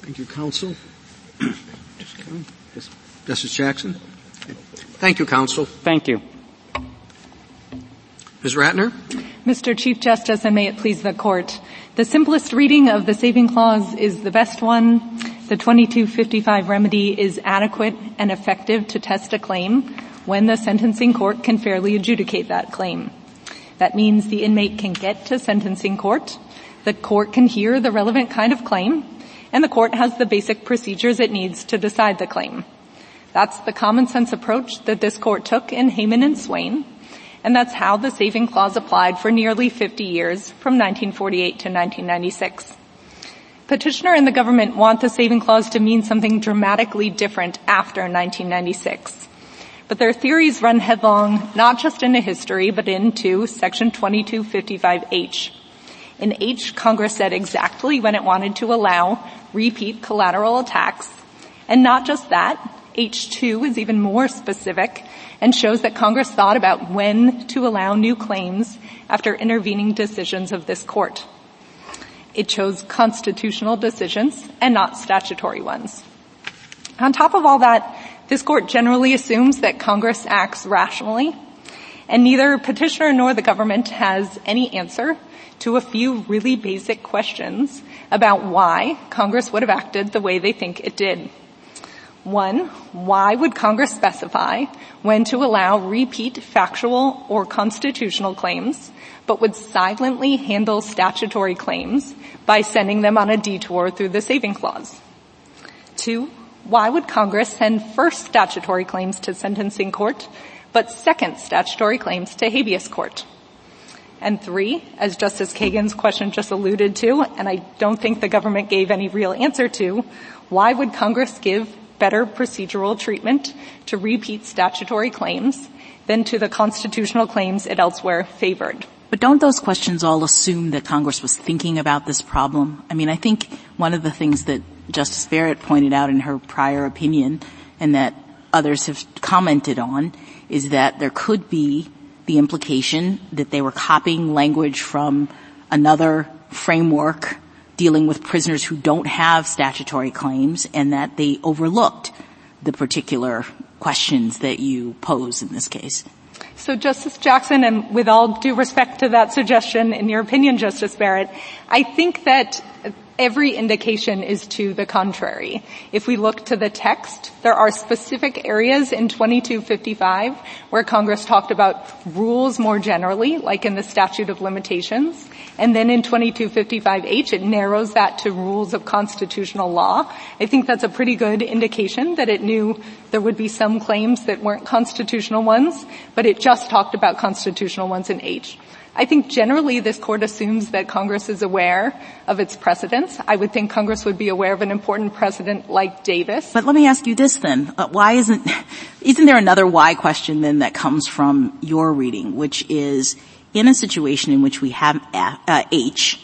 [SPEAKER 1] Thank you, counsel. Justice Jackson. Thank you, counsel.
[SPEAKER 8] Thank you.
[SPEAKER 1] Ms. Ratner?
[SPEAKER 10] Mr. Chief Justice, and may it please the court. The simplest reading of the saving clause is the best one. The 2255 remedy is adequate and effective to test a claim when the sentencing court can fairly adjudicate that claim. That means the inmate can get to sentencing court, the court can hear the relevant kind of claim, and the court has the basic procedures it needs to decide the claim. That's the common sense approach that this court took in Hayman and Swain, and that's how the saving clause applied for nearly 50 years from 1948 to 1996. Petitioner and the government want the saving clause to mean something dramatically different after 1996. But their theories run headlong not just into history, but into section 2255H. In H, Congress said exactly when it wanted to allow repeat collateral attacks. And not just that, H2 is even more specific and shows that Congress thought about when to allow new claims after intervening decisions of this court. It chose constitutional decisions and not statutory ones. On top of all that, this court generally assumes that Congress acts rationally, and neither petitioner nor the government has any answer to a few really basic questions about why Congress would have acted the way they think it did. One, why would Congress specify when to allow repeat factual or constitutional claims, but would silently handle statutory claims by sending them on a detour through the saving clause? Two, why would Congress send first statutory claims to sentencing court, but second statutory claims to habeas court? And three, as Justice Kagan's question just alluded to, and I don't think the government gave any real answer to, why would Congress give better procedural treatment to repeat statutory claims than to the constitutional claims it elsewhere favored.
[SPEAKER 7] But don't those questions all assume that Congress was thinking about this problem? I mean, I think one of the things that Justice Barrett pointed out in her prior opinion and that others have commented on is that there could be the implication that they were copying language from another framework dealing with prisoners who don't have statutory claims and that they overlooked the particular questions that you pose in this case.
[SPEAKER 10] So Justice Jackson, and with all due respect to that suggestion, in your opinion, Justice Barrett, I think that every indication is to the contrary. If we look to the text, there are specific areas in 2255 where Congress talked about rules more generally, like in the statute of limitations. And then in 2255H, it narrows that to rules of constitutional law. I think that's a pretty good indication that it knew there would be some claims that weren't constitutional ones, but it just talked about constitutional ones in H. I think generally this court assumes that Congress is aware of its precedents. I would think Congress would be aware of an important precedent like Davis.
[SPEAKER 7] But let me ask you this then. Uh, why isn't, isn't there another why question then that comes from your reading, which is in a situation in which we have uh, H,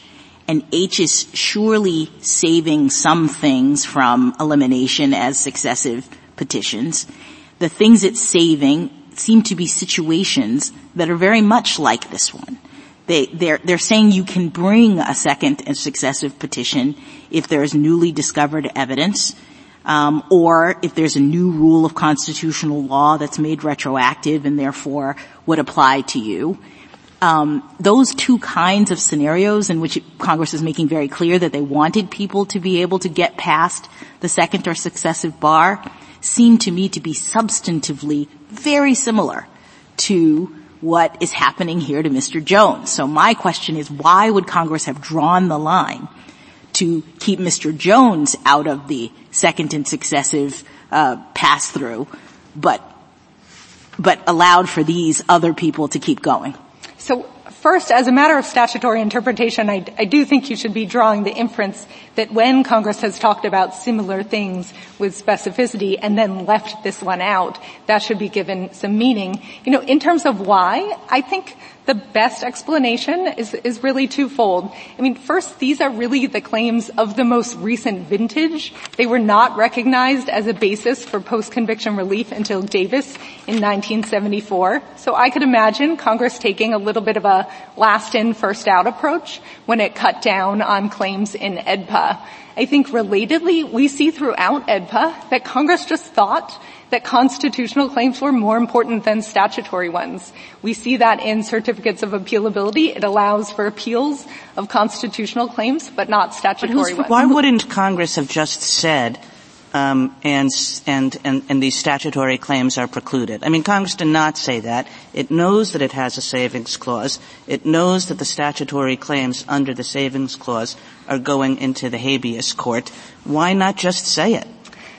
[SPEAKER 7] and H is surely saving some things from elimination as successive petitions, the things it's saving seem to be situations that are very much like this one. They, they're, they're saying you can bring a second and successive petition if there is newly discovered evidence, um, or if there's a new rule of constitutional law that's made retroactive and therefore would apply to you. Um, those two kinds of scenarios in which Congress is making very clear that they wanted people to be able to get past the second or successive bar seem to me to be substantively very similar to what is happening here to Mr. Jones. So my question is why would Congress have drawn the line to keep Mr. Jones out of the second and successive uh, pass through, but but allowed for these other people to keep going?
[SPEAKER 10] So First, as a matter of statutory interpretation, I, I, do think you should be drawing the inference that when Congress has talked about similar things with specificity and then left this one out, that should be given some meaning. You know, in terms of why, I think the best explanation is, is really twofold. I mean, first, these are really the claims of the most recent vintage. They were not recognized as a basis for post-conviction relief until Davis in 1974. So I could imagine Congress taking a little bit of a last in, first out approach when it cut down on claims in AEDPA. I think relatedly, we see throughout AEDPA that Congress just thought that constitutional claims were more important than statutory ones. We see that in certificates of appealability. It allows for appeals of constitutional claims, but not statutory
[SPEAKER 9] but
[SPEAKER 10] ones.
[SPEAKER 9] Why wouldn't Congress have just said, um, and, and, and, and these statutory claims are precluded? I mean, Congress did not say that. It knows that it has a savings clause. It knows that the statutory claims under the savings clause are going into the habeas court. Why not just say it?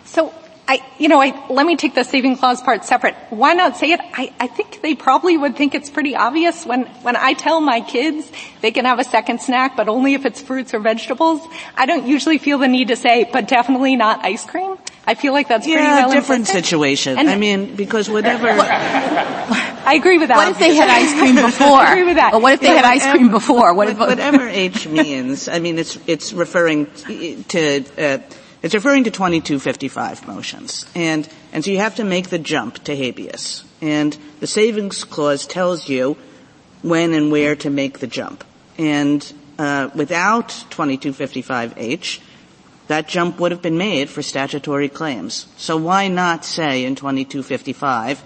[SPEAKER 10] So I, you know, I, let me take the saving clause part separate. Why not say it? I, I think they probably would think it's pretty obvious when, when I tell my kids they can have a second snack, but only if it's fruits or vegetables. I don't usually feel the need to say, but definitely not ice cream. I feel like that's pretty
[SPEAKER 9] yeah,
[SPEAKER 10] well
[SPEAKER 9] different
[SPEAKER 10] implicit.
[SPEAKER 9] situation.
[SPEAKER 10] And
[SPEAKER 9] I mean, because whatever.
[SPEAKER 10] I agree with that.
[SPEAKER 7] What if they had ice cream before?
[SPEAKER 10] I agree with that.
[SPEAKER 7] Or what if they
[SPEAKER 9] Yeah,
[SPEAKER 7] had ice cream before? What if,
[SPEAKER 9] whatever H means, I mean, it's it's referring to uh, it's referring to 2255 motions, and and so you have to make the jump to habeas, and the savings clause tells you when and where to make the jump, and uh, without 2255H, that jump would have been made for statutory claims. So why not say in 2255,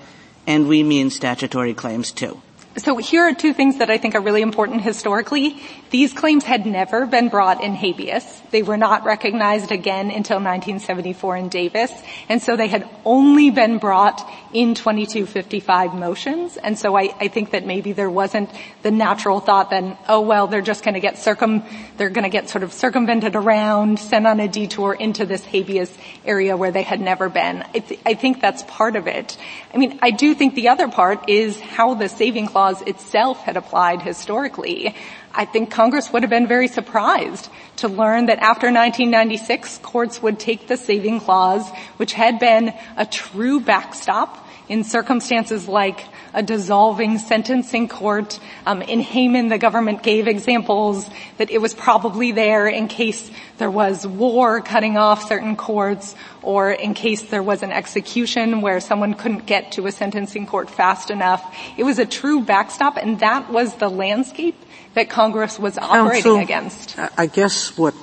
[SPEAKER 9] and we mean statutory claims too?
[SPEAKER 10] So here are two things that I think are really important historically. These claims had never been brought in habeas. They were not recognized again until 1974 in Davis. And so they had only been brought in 2255 motions. And so I, I think that maybe there wasn't the natural thought then, oh well, they're just to get circum, they're to get sort of circumvented around, sent on a detour into this habeas area where they had never been. I, th- I think that's part of it. I mean, I do think the other part is how the saving clause itself had applied historically. I think Congress would have been very surprised to learn that after 1996, courts would take the saving clause, which had been a true backstop in circumstances like a dissolving sentencing court. Um, in Hayman, the government gave examples that it was probably there in case there was war cutting off certain courts or in case there was an execution where someone couldn't get to a sentencing court fast enough. It was a true backstop and that was the landscape that Congress was operating
[SPEAKER 3] Counsel,
[SPEAKER 10] against.
[SPEAKER 3] I guess what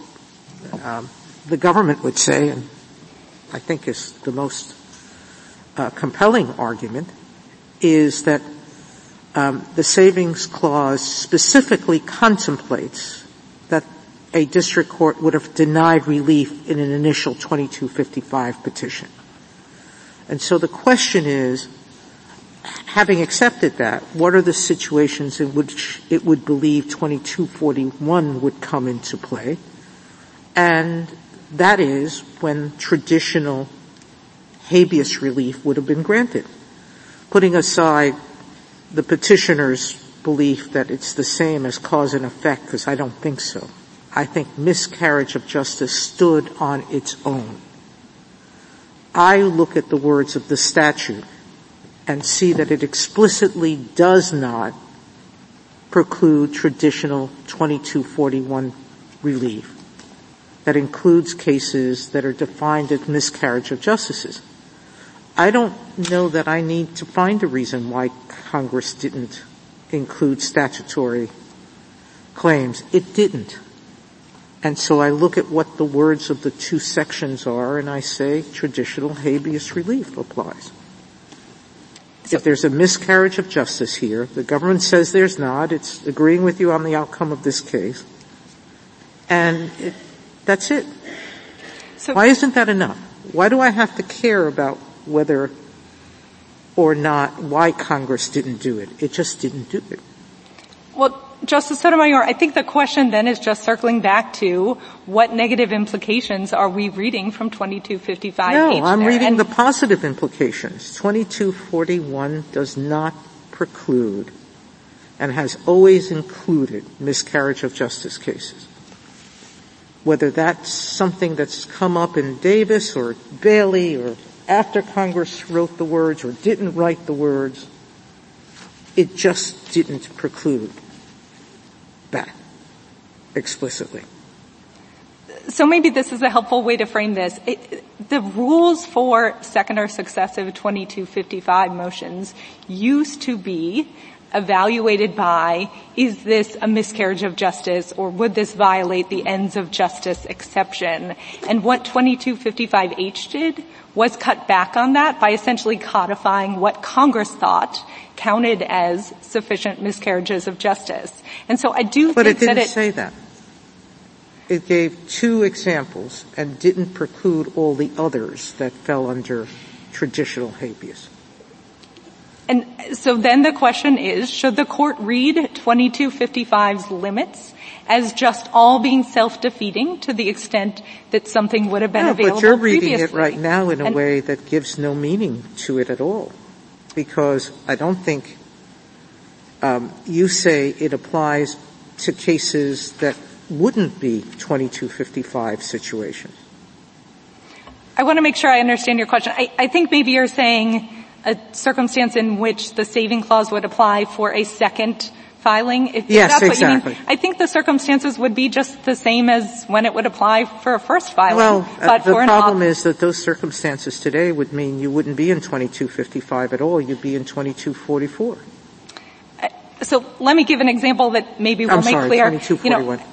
[SPEAKER 3] um, the government would say, and I think is the most uh, compelling argument, is that um, the savings clause specifically contemplates that a district court would have denied relief in an initial 2255 petition. And so the question is, having accepted that, what are the situations in which it would believe 2241 would come into play? And that is when traditional habeas relief would have been granted. Putting aside the petitioner's belief that it's the same as cause and effect, because I don't think so. I think miscarriage of justice stood on its own. I look at the words of the statute and see that it explicitly does not preclude traditional 2241 relief that includes cases that are defined as miscarriage of justices. I don't know that I need to find a reason why Congress didn't include statutory claims. It didn't. And so I look at what the words of the two sections are and I say traditional habeas relief applies. So if there's a miscarriage of justice here, the government says there's not, it's agreeing with you on the outcome of this case, and it, that's it.
[SPEAKER 10] So,
[SPEAKER 3] Why isn't that enough? Why do I have to care about whether or not why Congress didn't do it? It just didn't do it.
[SPEAKER 10] well, Justice Sotomayor, I think the question then is just circling back to what negative implications are we reading from 2255
[SPEAKER 3] No, I'm
[SPEAKER 10] there?
[SPEAKER 3] reading
[SPEAKER 10] And-
[SPEAKER 3] the positive implications. 2241 does not preclude and has always included miscarriage of justice cases. Whether that's something that's come up in Davis or Bailey or after Congress wrote the words or didn't write the words, it just didn't preclude explicitly.
[SPEAKER 10] So maybe this is a helpful way to frame this. It, the rules for second or successive 2255 motions used to be evaluated by, is this a miscarriage of justice or would this violate the ends of justice exception? And what 2255H did was cut back on that by essentially codifying what Congress thought counted as sufficient miscarriages of justice. And so I do
[SPEAKER 3] but
[SPEAKER 10] think
[SPEAKER 3] it didn't
[SPEAKER 10] that it,
[SPEAKER 3] say that. It gave two examples and didn't preclude all the others that fell under traditional habeas.
[SPEAKER 10] And so then the question is, should the court read 2255's limits as just all being self-defeating to the extent that something would have been available
[SPEAKER 3] but you're reading
[SPEAKER 10] previously?
[SPEAKER 3] it right now in a
[SPEAKER 10] and
[SPEAKER 3] way that gives no meaning to it at all. Because I don't think um, you say it applies to cases that wouldn't be 2255 situations.
[SPEAKER 10] I want to make sure I understand your question. I, I think maybe you're saying a circumstance in which the saving clause would apply for a second filing? If,
[SPEAKER 3] yes,
[SPEAKER 10] that's
[SPEAKER 3] exactly.
[SPEAKER 10] What you mean. I think the circumstances would be just the same as when it would apply for a first filing.
[SPEAKER 3] Well, uh, the problem
[SPEAKER 10] op-
[SPEAKER 3] is that those circumstances today would mean you wouldn't be in 2255 at all. You'd be in 2244.
[SPEAKER 10] Uh, so let me give an example that maybe will
[SPEAKER 3] I'm
[SPEAKER 10] make
[SPEAKER 3] sorry,
[SPEAKER 10] clear.
[SPEAKER 3] 2241.
[SPEAKER 10] You know,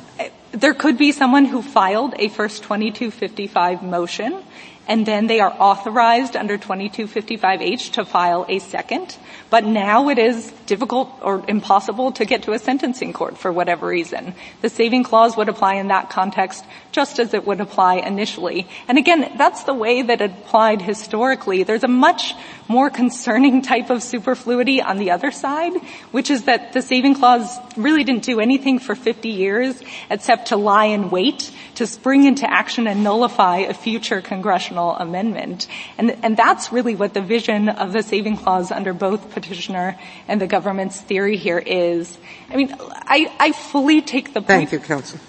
[SPEAKER 10] there could be someone who filed a first 2255 motion and then they are authorized under 2255H to file a second. But now it is difficult or impossible to get to a sentencing court for whatever reason. The saving clause would apply in that context just as it would apply initially. And again, that's the way that it applied historically. There's a much more concerning type of superfluity on the other side, which is that the saving clause really didn't do anything for 50 years except to lie in wait to spring into action and nullify a future congressional amendment. And, and that's really what the vision of the saving clause under both petitioner and the government's theory here is. I mean, I, I fully take the point.
[SPEAKER 3] Thank you, counsel.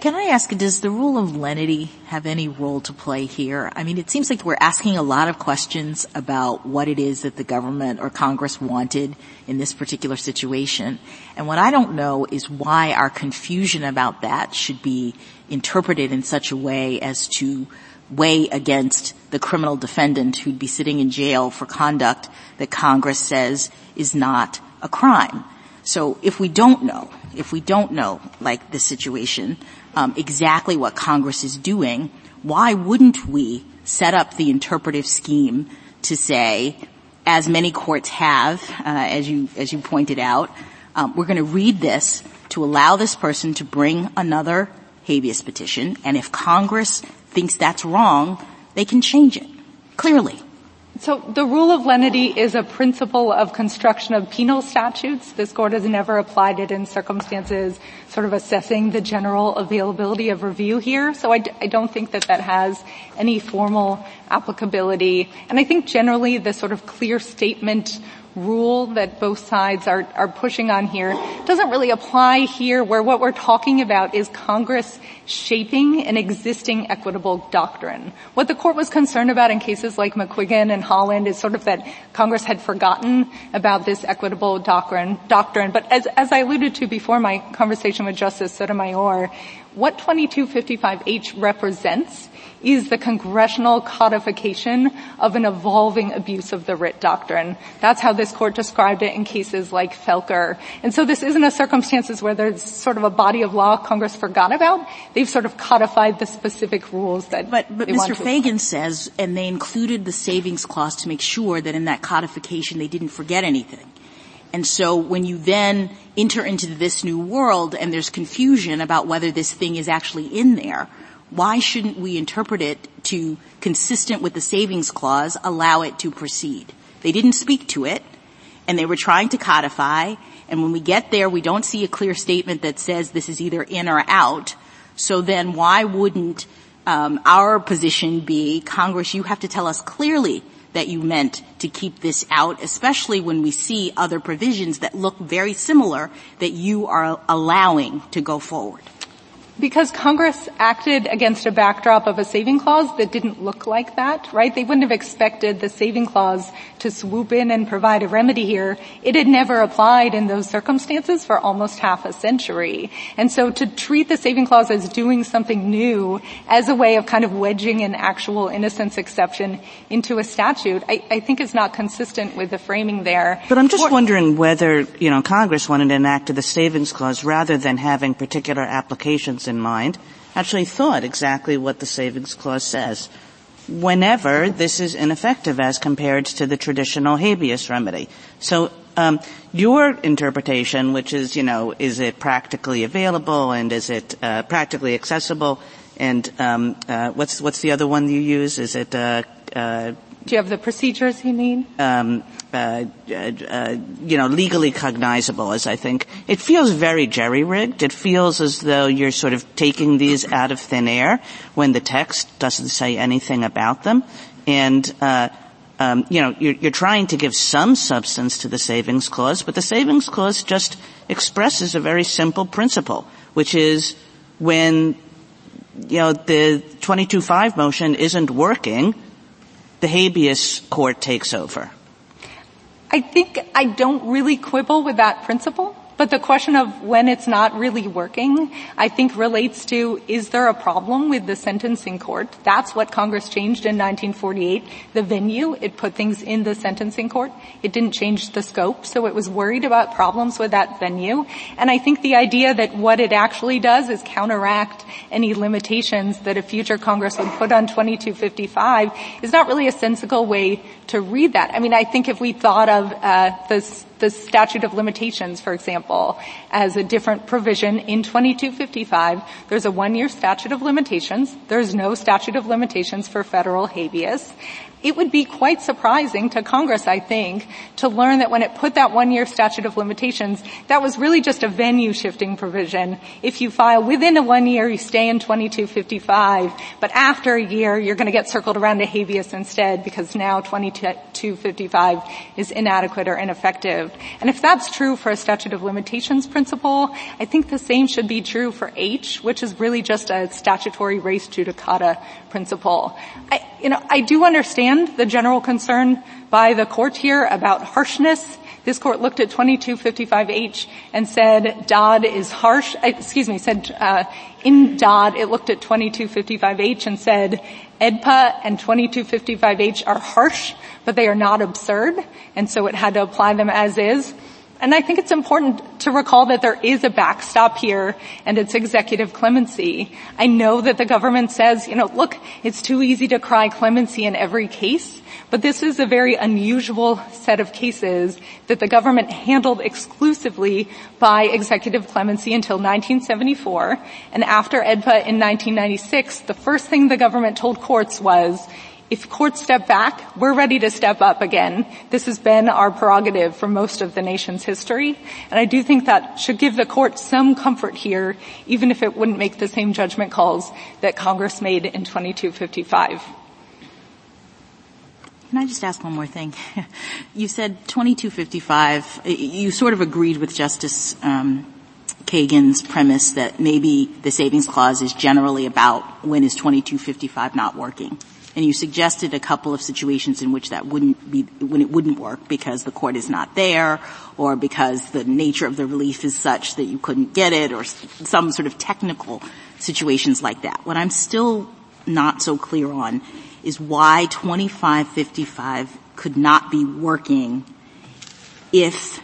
[SPEAKER 7] Can I ask, does the rule of lenity have any role to play here? I mean, it seems like we're asking a lot of questions about what it is that the government or Congress wanted in this particular situation. And what I don't know is why our confusion about that should be interpreted in such a way as to weigh against the criminal defendant who'd be sitting in jail for conduct that Congress says is not a crime. So if we don't know, if we don't know, like this situation, um, exactly what Congress is doing, why wouldn't we set up the interpretive scheme to say, as many courts have, uh, as you as you pointed out, um, we're going to read this to allow this person to bring another habeas petition, and if Congress thinks that's wrong, they can change it clearly.
[SPEAKER 10] So the rule of lenity is a principle of construction of penal statutes. This court has never applied it in circumstances sort of assessing the general availability of review here. So I d- I don't think that that has any formal applicability. And I think generally the sort of clear statement rule that both sides are, are pushing on here doesn't really apply here where what we're talking about is Congress shaping an existing equitable doctrine. What the court was concerned about in cases like McQuiggin and Holland is sort of that Congress had forgotten about this equitable doctrine, doctrine. But as, as I alluded to before my conversation with Justice Sotomayor, what 2255H represents is the congressional codification of an evolving abuse of the writ doctrine. That's how this court described it in cases like Felker. And so this isn't a circumstances where there's sort of a body of law Congress forgot about. They've sort of codified the specific rules that
[SPEAKER 7] But, but Mr.
[SPEAKER 10] Feigin
[SPEAKER 7] says, and they included the savings clause to make sure that in that codification they didn't forget anything. And so when you then enter into this new world and there's confusion about whether this thing is actually in there, why shouldn't we interpret it to, consistent with the savings clause, allow it to proceed? They didn't speak to it, and they were trying to codify, and when we get there, we don't see a clear statement that says this is either in or out. So then why wouldn't um, our position be, Congress, you have to tell us clearly that you meant to keep this out, especially when we see other provisions that look very similar that you are allowing to go forward?
[SPEAKER 10] Because Congress acted against a backdrop of a saving clause that didn't look like that, right? They wouldn't have expected the saving clause to swoop in and provide a remedy here. It had never applied in those circumstances for almost half a century. And so to treat the saving clause as doing something new as a way of kind of wedging an actual innocence exception into a statute, I, I think is not consistent with the framing there.
[SPEAKER 9] But I'm just wondering whether, you know, Congress wanted to enact the savings clause rather than having particular applications in mind, actually thought exactly what the savings clause says. Whenever this is ineffective as compared to the traditional habeas remedy. So um, your interpretation, which is, you know, is it practically available and is it uh, practically accessible? And um, uh, what's what's the other one you use? Is it uh,
[SPEAKER 10] uh do you have the procedures you need? Um,
[SPEAKER 9] uh, uh, uh, you know, legally cognizable as I think. It feels very jerry-rigged. It feels as though you're sort of taking these out of thin air when the text doesn't say anything about them. And, uh, um, you know, you're, you're trying to give some substance to the savings clause, but the savings clause just expresses a very simple principle, which is when, you know, the 22-5 motion isn't working, the habeas court takes over.
[SPEAKER 10] I think I don't really quibble with that principle. But the question of when it's not really working, I think relates to, is there a problem with the sentencing court? That's what Congress changed in 1948. The venue, it put things in the sentencing court. It didn't change the scope, so it was worried about problems with that venue. And I think the idea that what it actually does is counteract any limitations that a future Congress would put on 2255 is not really a sensible way to read that. I mean, I think if we thought of uh, this the statute of limitations, for example, as a different provision in 2255. There's a one-year statute of limitations. There's no statute of limitations for federal habeas it would be quite surprising to Congress, I think, to learn that when it put that one-year statute of limitations, that was really just a venue shifting provision. If you file within a one year, you stay in 2255, but after a year, you're going to get circled around to habeas instead because now 2255 is inadequate or ineffective. And if that's true for a statute of limitations principle, I think the same should be true for H, which is really just a statutory res judicata principle. I, you know, I do understand the general concern by the court here about harshness. This court looked at 2255H and said Dodd is harsh, uh, excuse me, said uh, in Dodd it looked at 2255H and said AEDPA and 2255H are harsh, but they are not absurd, and so it had to apply them as is. And I think it's important to recall that there is a backstop here and it's executive clemency. I know that the government says, you know, look, it's too easy to cry clemency in every case, but this is a very unusual set of cases that the government handled exclusively by executive clemency until 1974. And after AEDPA in 1996, the first thing the government told courts was, if courts step back, we're ready to step up again. This has been our prerogative for most of the nation's history. And I do think that should give the court some comfort here, even if it wouldn't make the same judgment calls that Congress made in 2255.
[SPEAKER 7] Can I just ask one more thing? you said 2255, you sort of agreed with Justice um, Kagan's premise that maybe the savings clause is generally about when is 2255 not working and you suggested a couple of situations in which that wouldn't be when it wouldn't work because the court is not there or because the nature of the relief is such that you couldn't get it or some sort of technical situations like that. What I'm still not so clear on is why 2555 could not be working if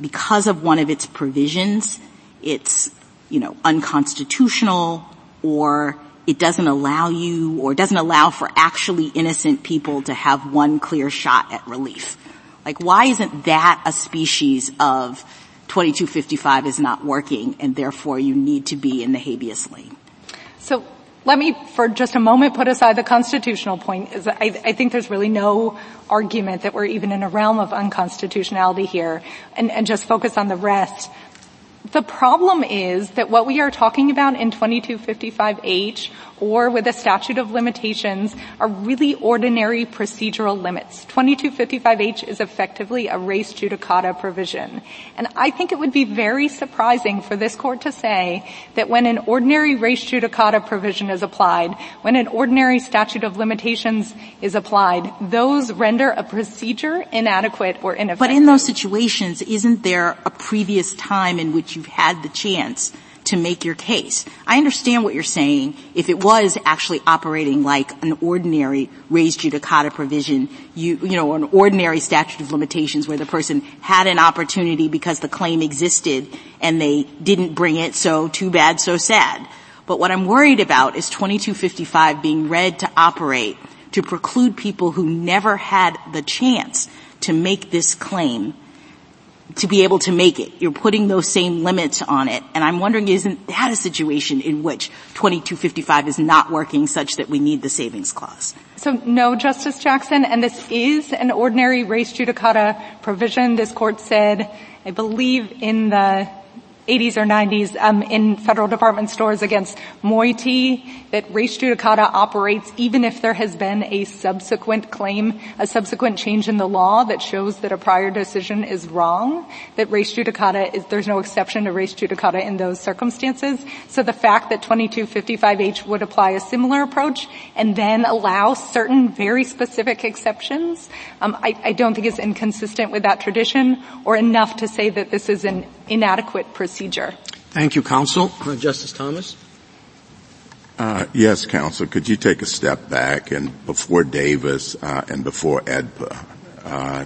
[SPEAKER 7] because of one of its provisions it's you know unconstitutional or it doesn't allow you or doesn't allow for actually innocent people to have one clear shot at relief. Like why isn't that a species of 2255 is not working and therefore you need to be in the habeas lane?
[SPEAKER 10] So let me for just a moment put aside the constitutional point. I, I, think there's really no argument that we're even in a realm of unconstitutionality here and, and just focus on the rest. The problem is that what we are talking about in 2255H or with a statute of limitations are really ordinary procedural limits. 2255H is effectively a res judicata provision. And I think it would be very surprising for this court to say that when an ordinary res judicata provision is applied, when an ordinary statute of limitations is applied, those render a procedure inadequate or ineffective.
[SPEAKER 7] But in those situations, isn't there a previous time in which you've had the chance to make your case. I understand what you're saying. If it was actually operating like an ordinary res judicata provision, you, you know, an ordinary statute of limitations where the person had an opportunity because the claim existed and they didn't bring it, so too bad, so sad. But what I'm worried about is 2255 being read to operate to preclude people who never had the chance to make this claim to be able to make it. You're putting those same limits on it. And I'm wondering, isn't that a situation in which 2255 is not working such that we need the savings clause?
[SPEAKER 10] So no, Justice Jackson, and this is an ordinary res judicata provision. This court said, I believe in the 80s or 90s um, in Federated Department Stores against Moitie that res judicata operates even if there has been a subsequent claim, a subsequent change in the law that shows that a prior decision is wrong, that res judicata is, there's no exception to res judicata in those circumstances. So the fact that 2255H would apply a similar approach and then allow certain very specific exceptions, um, I, I don't think is inconsistent with that tradition or enough to say that this is an inadequate procedure.
[SPEAKER 1] Thank you, counsel. Uh, Justice Thomas?
[SPEAKER 11] Uh, yes, counsel. Could you take a step back and before Davis uh, and before AEDPA? Uh,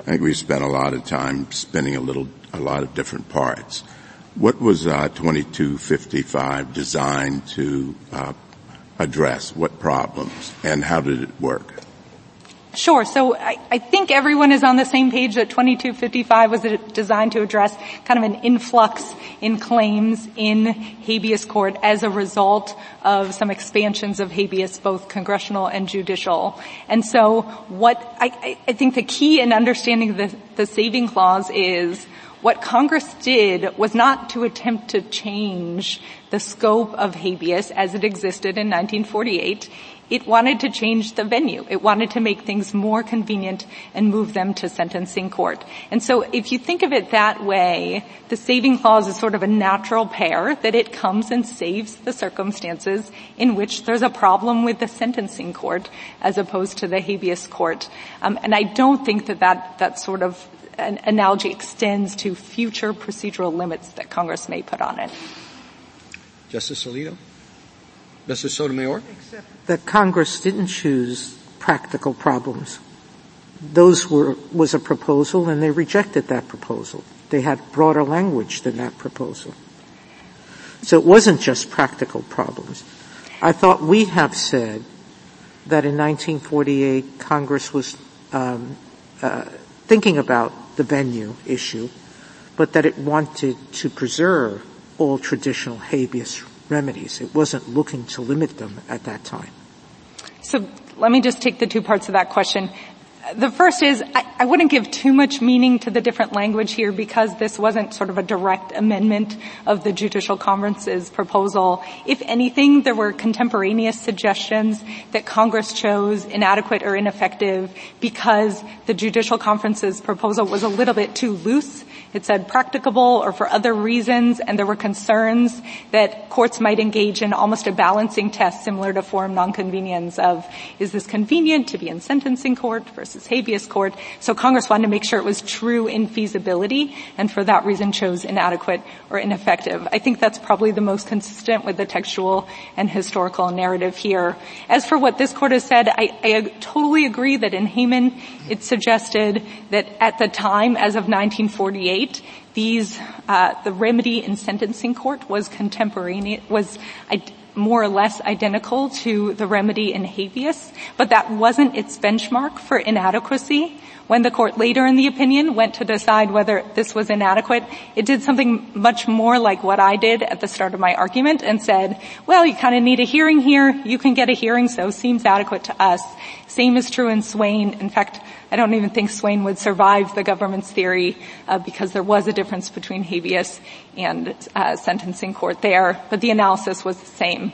[SPEAKER 11] I think we spent a lot of time spinning a little, a lot of different parts. What was uh, 2255 designed to uh, address? What problems, and how did it work?
[SPEAKER 10] Sure. So I, I, think everyone is on the same page that 2255 was designed to address kind of an influx in claims in habeas court as a result of some expansions of habeas, both congressional and judicial. And so what I, I think the key in understanding the, the saving clause is what Congress did was not to attempt to change the scope of habeas as it existed in 1948 it wanted to change the venue. It wanted to make things more convenient and move them to sentencing court. And so if you think of it that way, the saving clause is sort of a natural pair that it comes and saves the circumstances in which there's a problem with the sentencing court as opposed to the habeas court. Um, and I don't think that that, that sort of an analogy extends to future procedural limits that Congress may put on it.
[SPEAKER 1] Justice Alito? Justice Sotomayor?
[SPEAKER 3] Except that Congress didn't choose practical problems. Those were, was a proposal and they rejected that proposal. They had broader language than that proposal. So it wasn't just practical problems. I thought we have said that in 1948 Congress was um, uh, thinking about the venue issue, but that it wanted to preserve all traditional habeas remedies. It wasn't looking to limit them at that time.
[SPEAKER 10] So let me just take the two parts of that question. The first is, I, I, wouldn't give too much meaning to the different language here because this wasn't sort of a direct amendment of the Judicial Conference's proposal. If anything, there were contemporaneous suggestions that Congress chose inadequate or ineffective because the Judicial Conference's proposal was a little bit too loose it said practicable or for other reasons, and there were concerns that courts might engage in almost a balancing test similar to forum non conveniens of, is this convenient to be in sentencing court versus habeas court? So Congress wanted to make sure it was true in feasibility, and for that reason chose inadequate or ineffective. I think that's probably the most consistent with the textual and historical narrative here. As for what this court has said, I, I totally agree that in Hayman it suggested that at the time, as of 1948, these, uh, the remedy in sentencing court was contemporaneous, was more or less identical to the remedy in habeas, but that wasn't its benchmark for inadequacy. When the court later in the opinion went to decide whether this was inadequate, it did something much more like what I did at the start of my argument and said, well, you kind of need a hearing here. You can get a hearing, so seems adequate to us. Same is true in Swain. In fact, I don't even think Swain would survive the government's theory uh, because there was a difference between habeas and uh, sentencing court there, but the analysis was the same.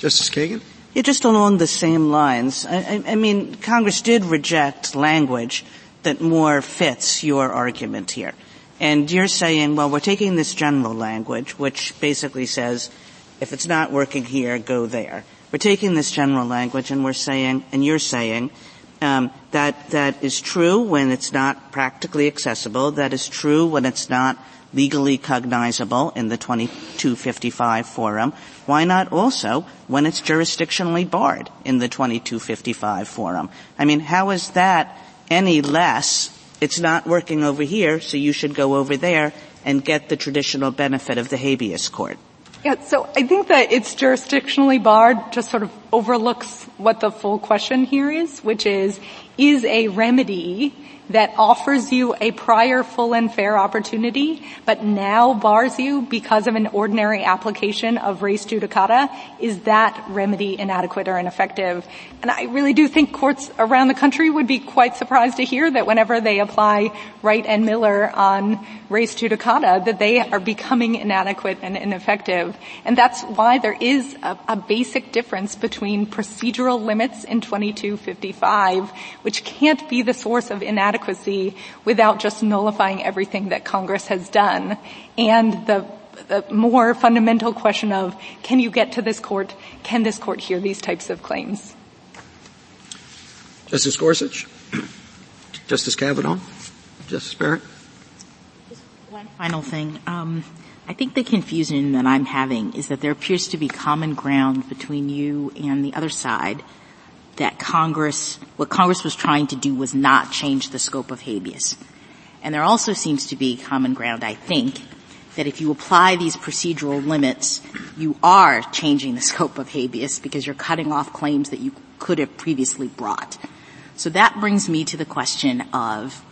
[SPEAKER 1] Justice Kagan?
[SPEAKER 9] Yeah, just along the same lines. I, I, mean, Congress did reject language that more fits your argument here. And you're saying, well, we're taking this general language, which basically says, if it's not working here, go there. We're taking this general language and we're saying, and you're saying, um, that that is true when it's not practically accessible. That is true when it's not legally cognizable in the 2255 forum. Why not also when it's jurisdictionally barred in the 2255 forum? I mean, how is that any less? It's not working over here, so you should go over there and get the traditional benefit of the habeas court.
[SPEAKER 10] Yeah, so I think that it's jurisdictionally barred just sort of overlooks what the full question here is, which is, is a remedy that offers you a prior full and fair opportunity, but now bars you because of an ordinary application of res judicata, is that remedy inadequate or ineffective? And I really do think courts around the country would be quite surprised to hear that whenever they apply Wright and Miller on res judicata, that they are becoming inadequate and ineffective. And that's why there is a, a basic difference between procedural limits in 2255, which can't be the source of inadequacy without just nullifying everything that Congress has done, and the the more fundamental question of can you get to this court? Can this court hear these types of claims?
[SPEAKER 1] Justice Gorsuch? Justice Kavanaugh? Justice Barrett?
[SPEAKER 7] One final thing. Um, I think the confusion that I'm having is that there appears to be common ground between you and the other side that Congress, what Congress was trying to do was not change the scope of habeas. And there also seems to be common ground, I think, that if you apply these procedural limits, you are changing the scope of habeas because you're cutting off claims that you could have previously brought. So that brings me to the question of,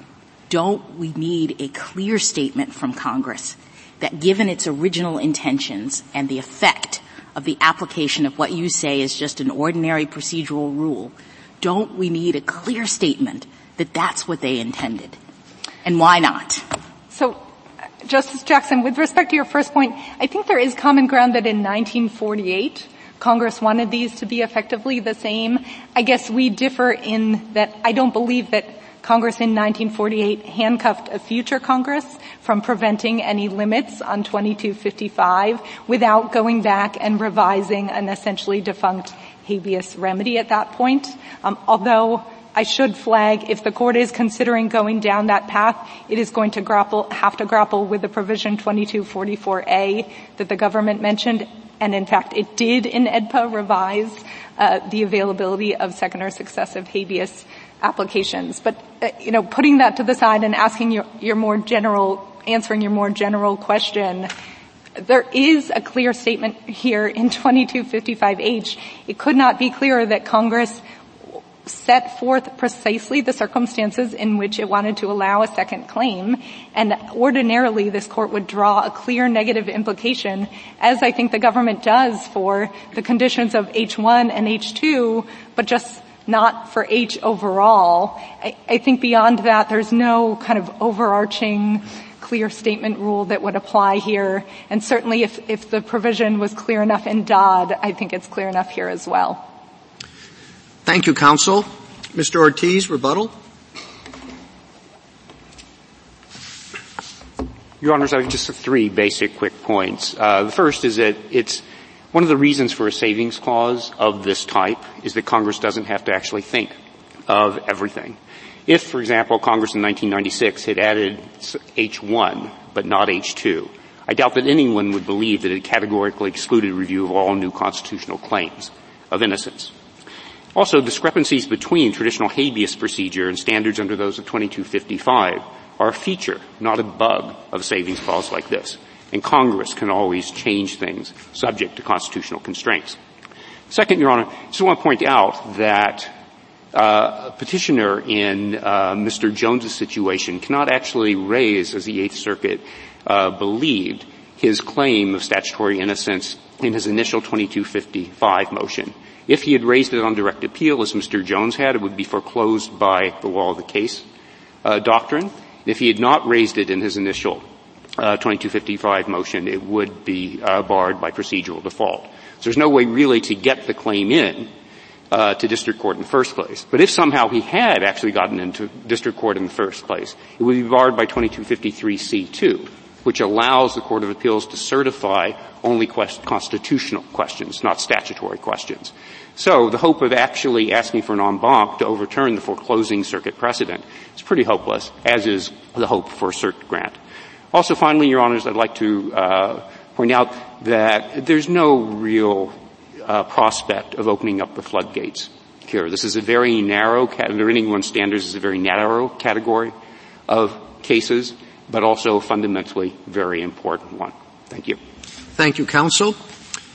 [SPEAKER 7] don't we need a clear statement from Congress that given its original intentions and the effect of the application of what you say is just an ordinary procedural rule, don't we need a clear statement that that's what they intended? And why not?
[SPEAKER 10] So, Justice Jackson, with respect to your first point, I think there is common ground that in 1948, Congress wanted these to be effectively the same. I guess we differ in that I don't believe that Congress in 1948 handcuffed a future Congress from preventing any limits on 2255 without going back and revising an essentially defunct habeas remedy at that point. Um, although I should flag if the court is considering going down that path, it is going to grapple, have to grapple with the provision 2244A that the government mentioned and in fact it did in AEDPA revise uh, the availability of second or successive habeas applications. But uh, you know, putting that to the side and asking your, your more general, answering your more general question, there is a clear statement here in 2255H. It could not be clearer that Congress set forth precisely the circumstances in which it wanted to allow a second claim, and ordinarily this court would draw a clear negative implication, as I think the government does for the conditions of H1 and H2, but just not for H overall. I, think beyond that, there's no kind of overarching clear statement rule that would apply here, and certainly if, if the provision was clear enough in Dodd, I think it's clear enough here as well.
[SPEAKER 1] Thank you, counsel. Mr. Ortiz, rebuttal.
[SPEAKER 2] Your Honors, I have just three basic quick points. Uh, the first is that it's one of the reasons for a savings clause of this type is that Congress doesn't have to actually think of everything. If, for example, Congress in 1996 had added H1 but not H2, I doubt that anyone would believe that it categorically excluded review of all new constitutional claims of innocence. Also, discrepancies between traditional habeas procedure and standards under those of 2255 are a feature, not a bug, of savings clause like this. And Congress can always change things subject to constitutional constraints. Second, Your Honor, I just want to point out that uh, a petitioner in uh, Mr. Jones's situation cannot actually raise, as the Eighth Circuit uh, believed, his claim of statutory innocence in his initial 2255 motion. If he had raised it on direct appeal, as Mr. Jones had, it would be foreclosed by the law of the case uh, doctrine. If he had not raised it in his initial uh, 2255 motion, it would be uh, barred by procedural default. So there's no way really to get the claim in uh, to district court in the first place. But if somehow he had actually gotten into district court in the first place, it would be barred by 2253C2, which allows the Court of Appeals to certify only quest- constitutional questions, not statutory questions. So the hope of actually asking for an en banc to overturn the foreclosing circuit precedent is pretty hopeless, as is the hope for a cert grant. Also, finally, Your Honors, I'd like to uh, point out that there's no real uh, prospect of opening up the floodgates here. This is a very narrow, Reading One standards is a very narrow category of cases, but also fundamentally very important one. Thank you.
[SPEAKER 1] Thank you, counsel.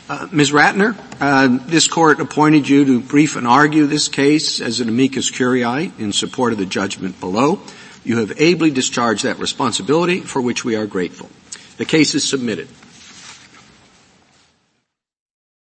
[SPEAKER 1] Uh, Ms. Ratner, uh, this court appointed you to brief and argue this case as an amicus curiae in support of the judgment below. You have ably discharged that responsibility for which we are grateful. The case is submitted.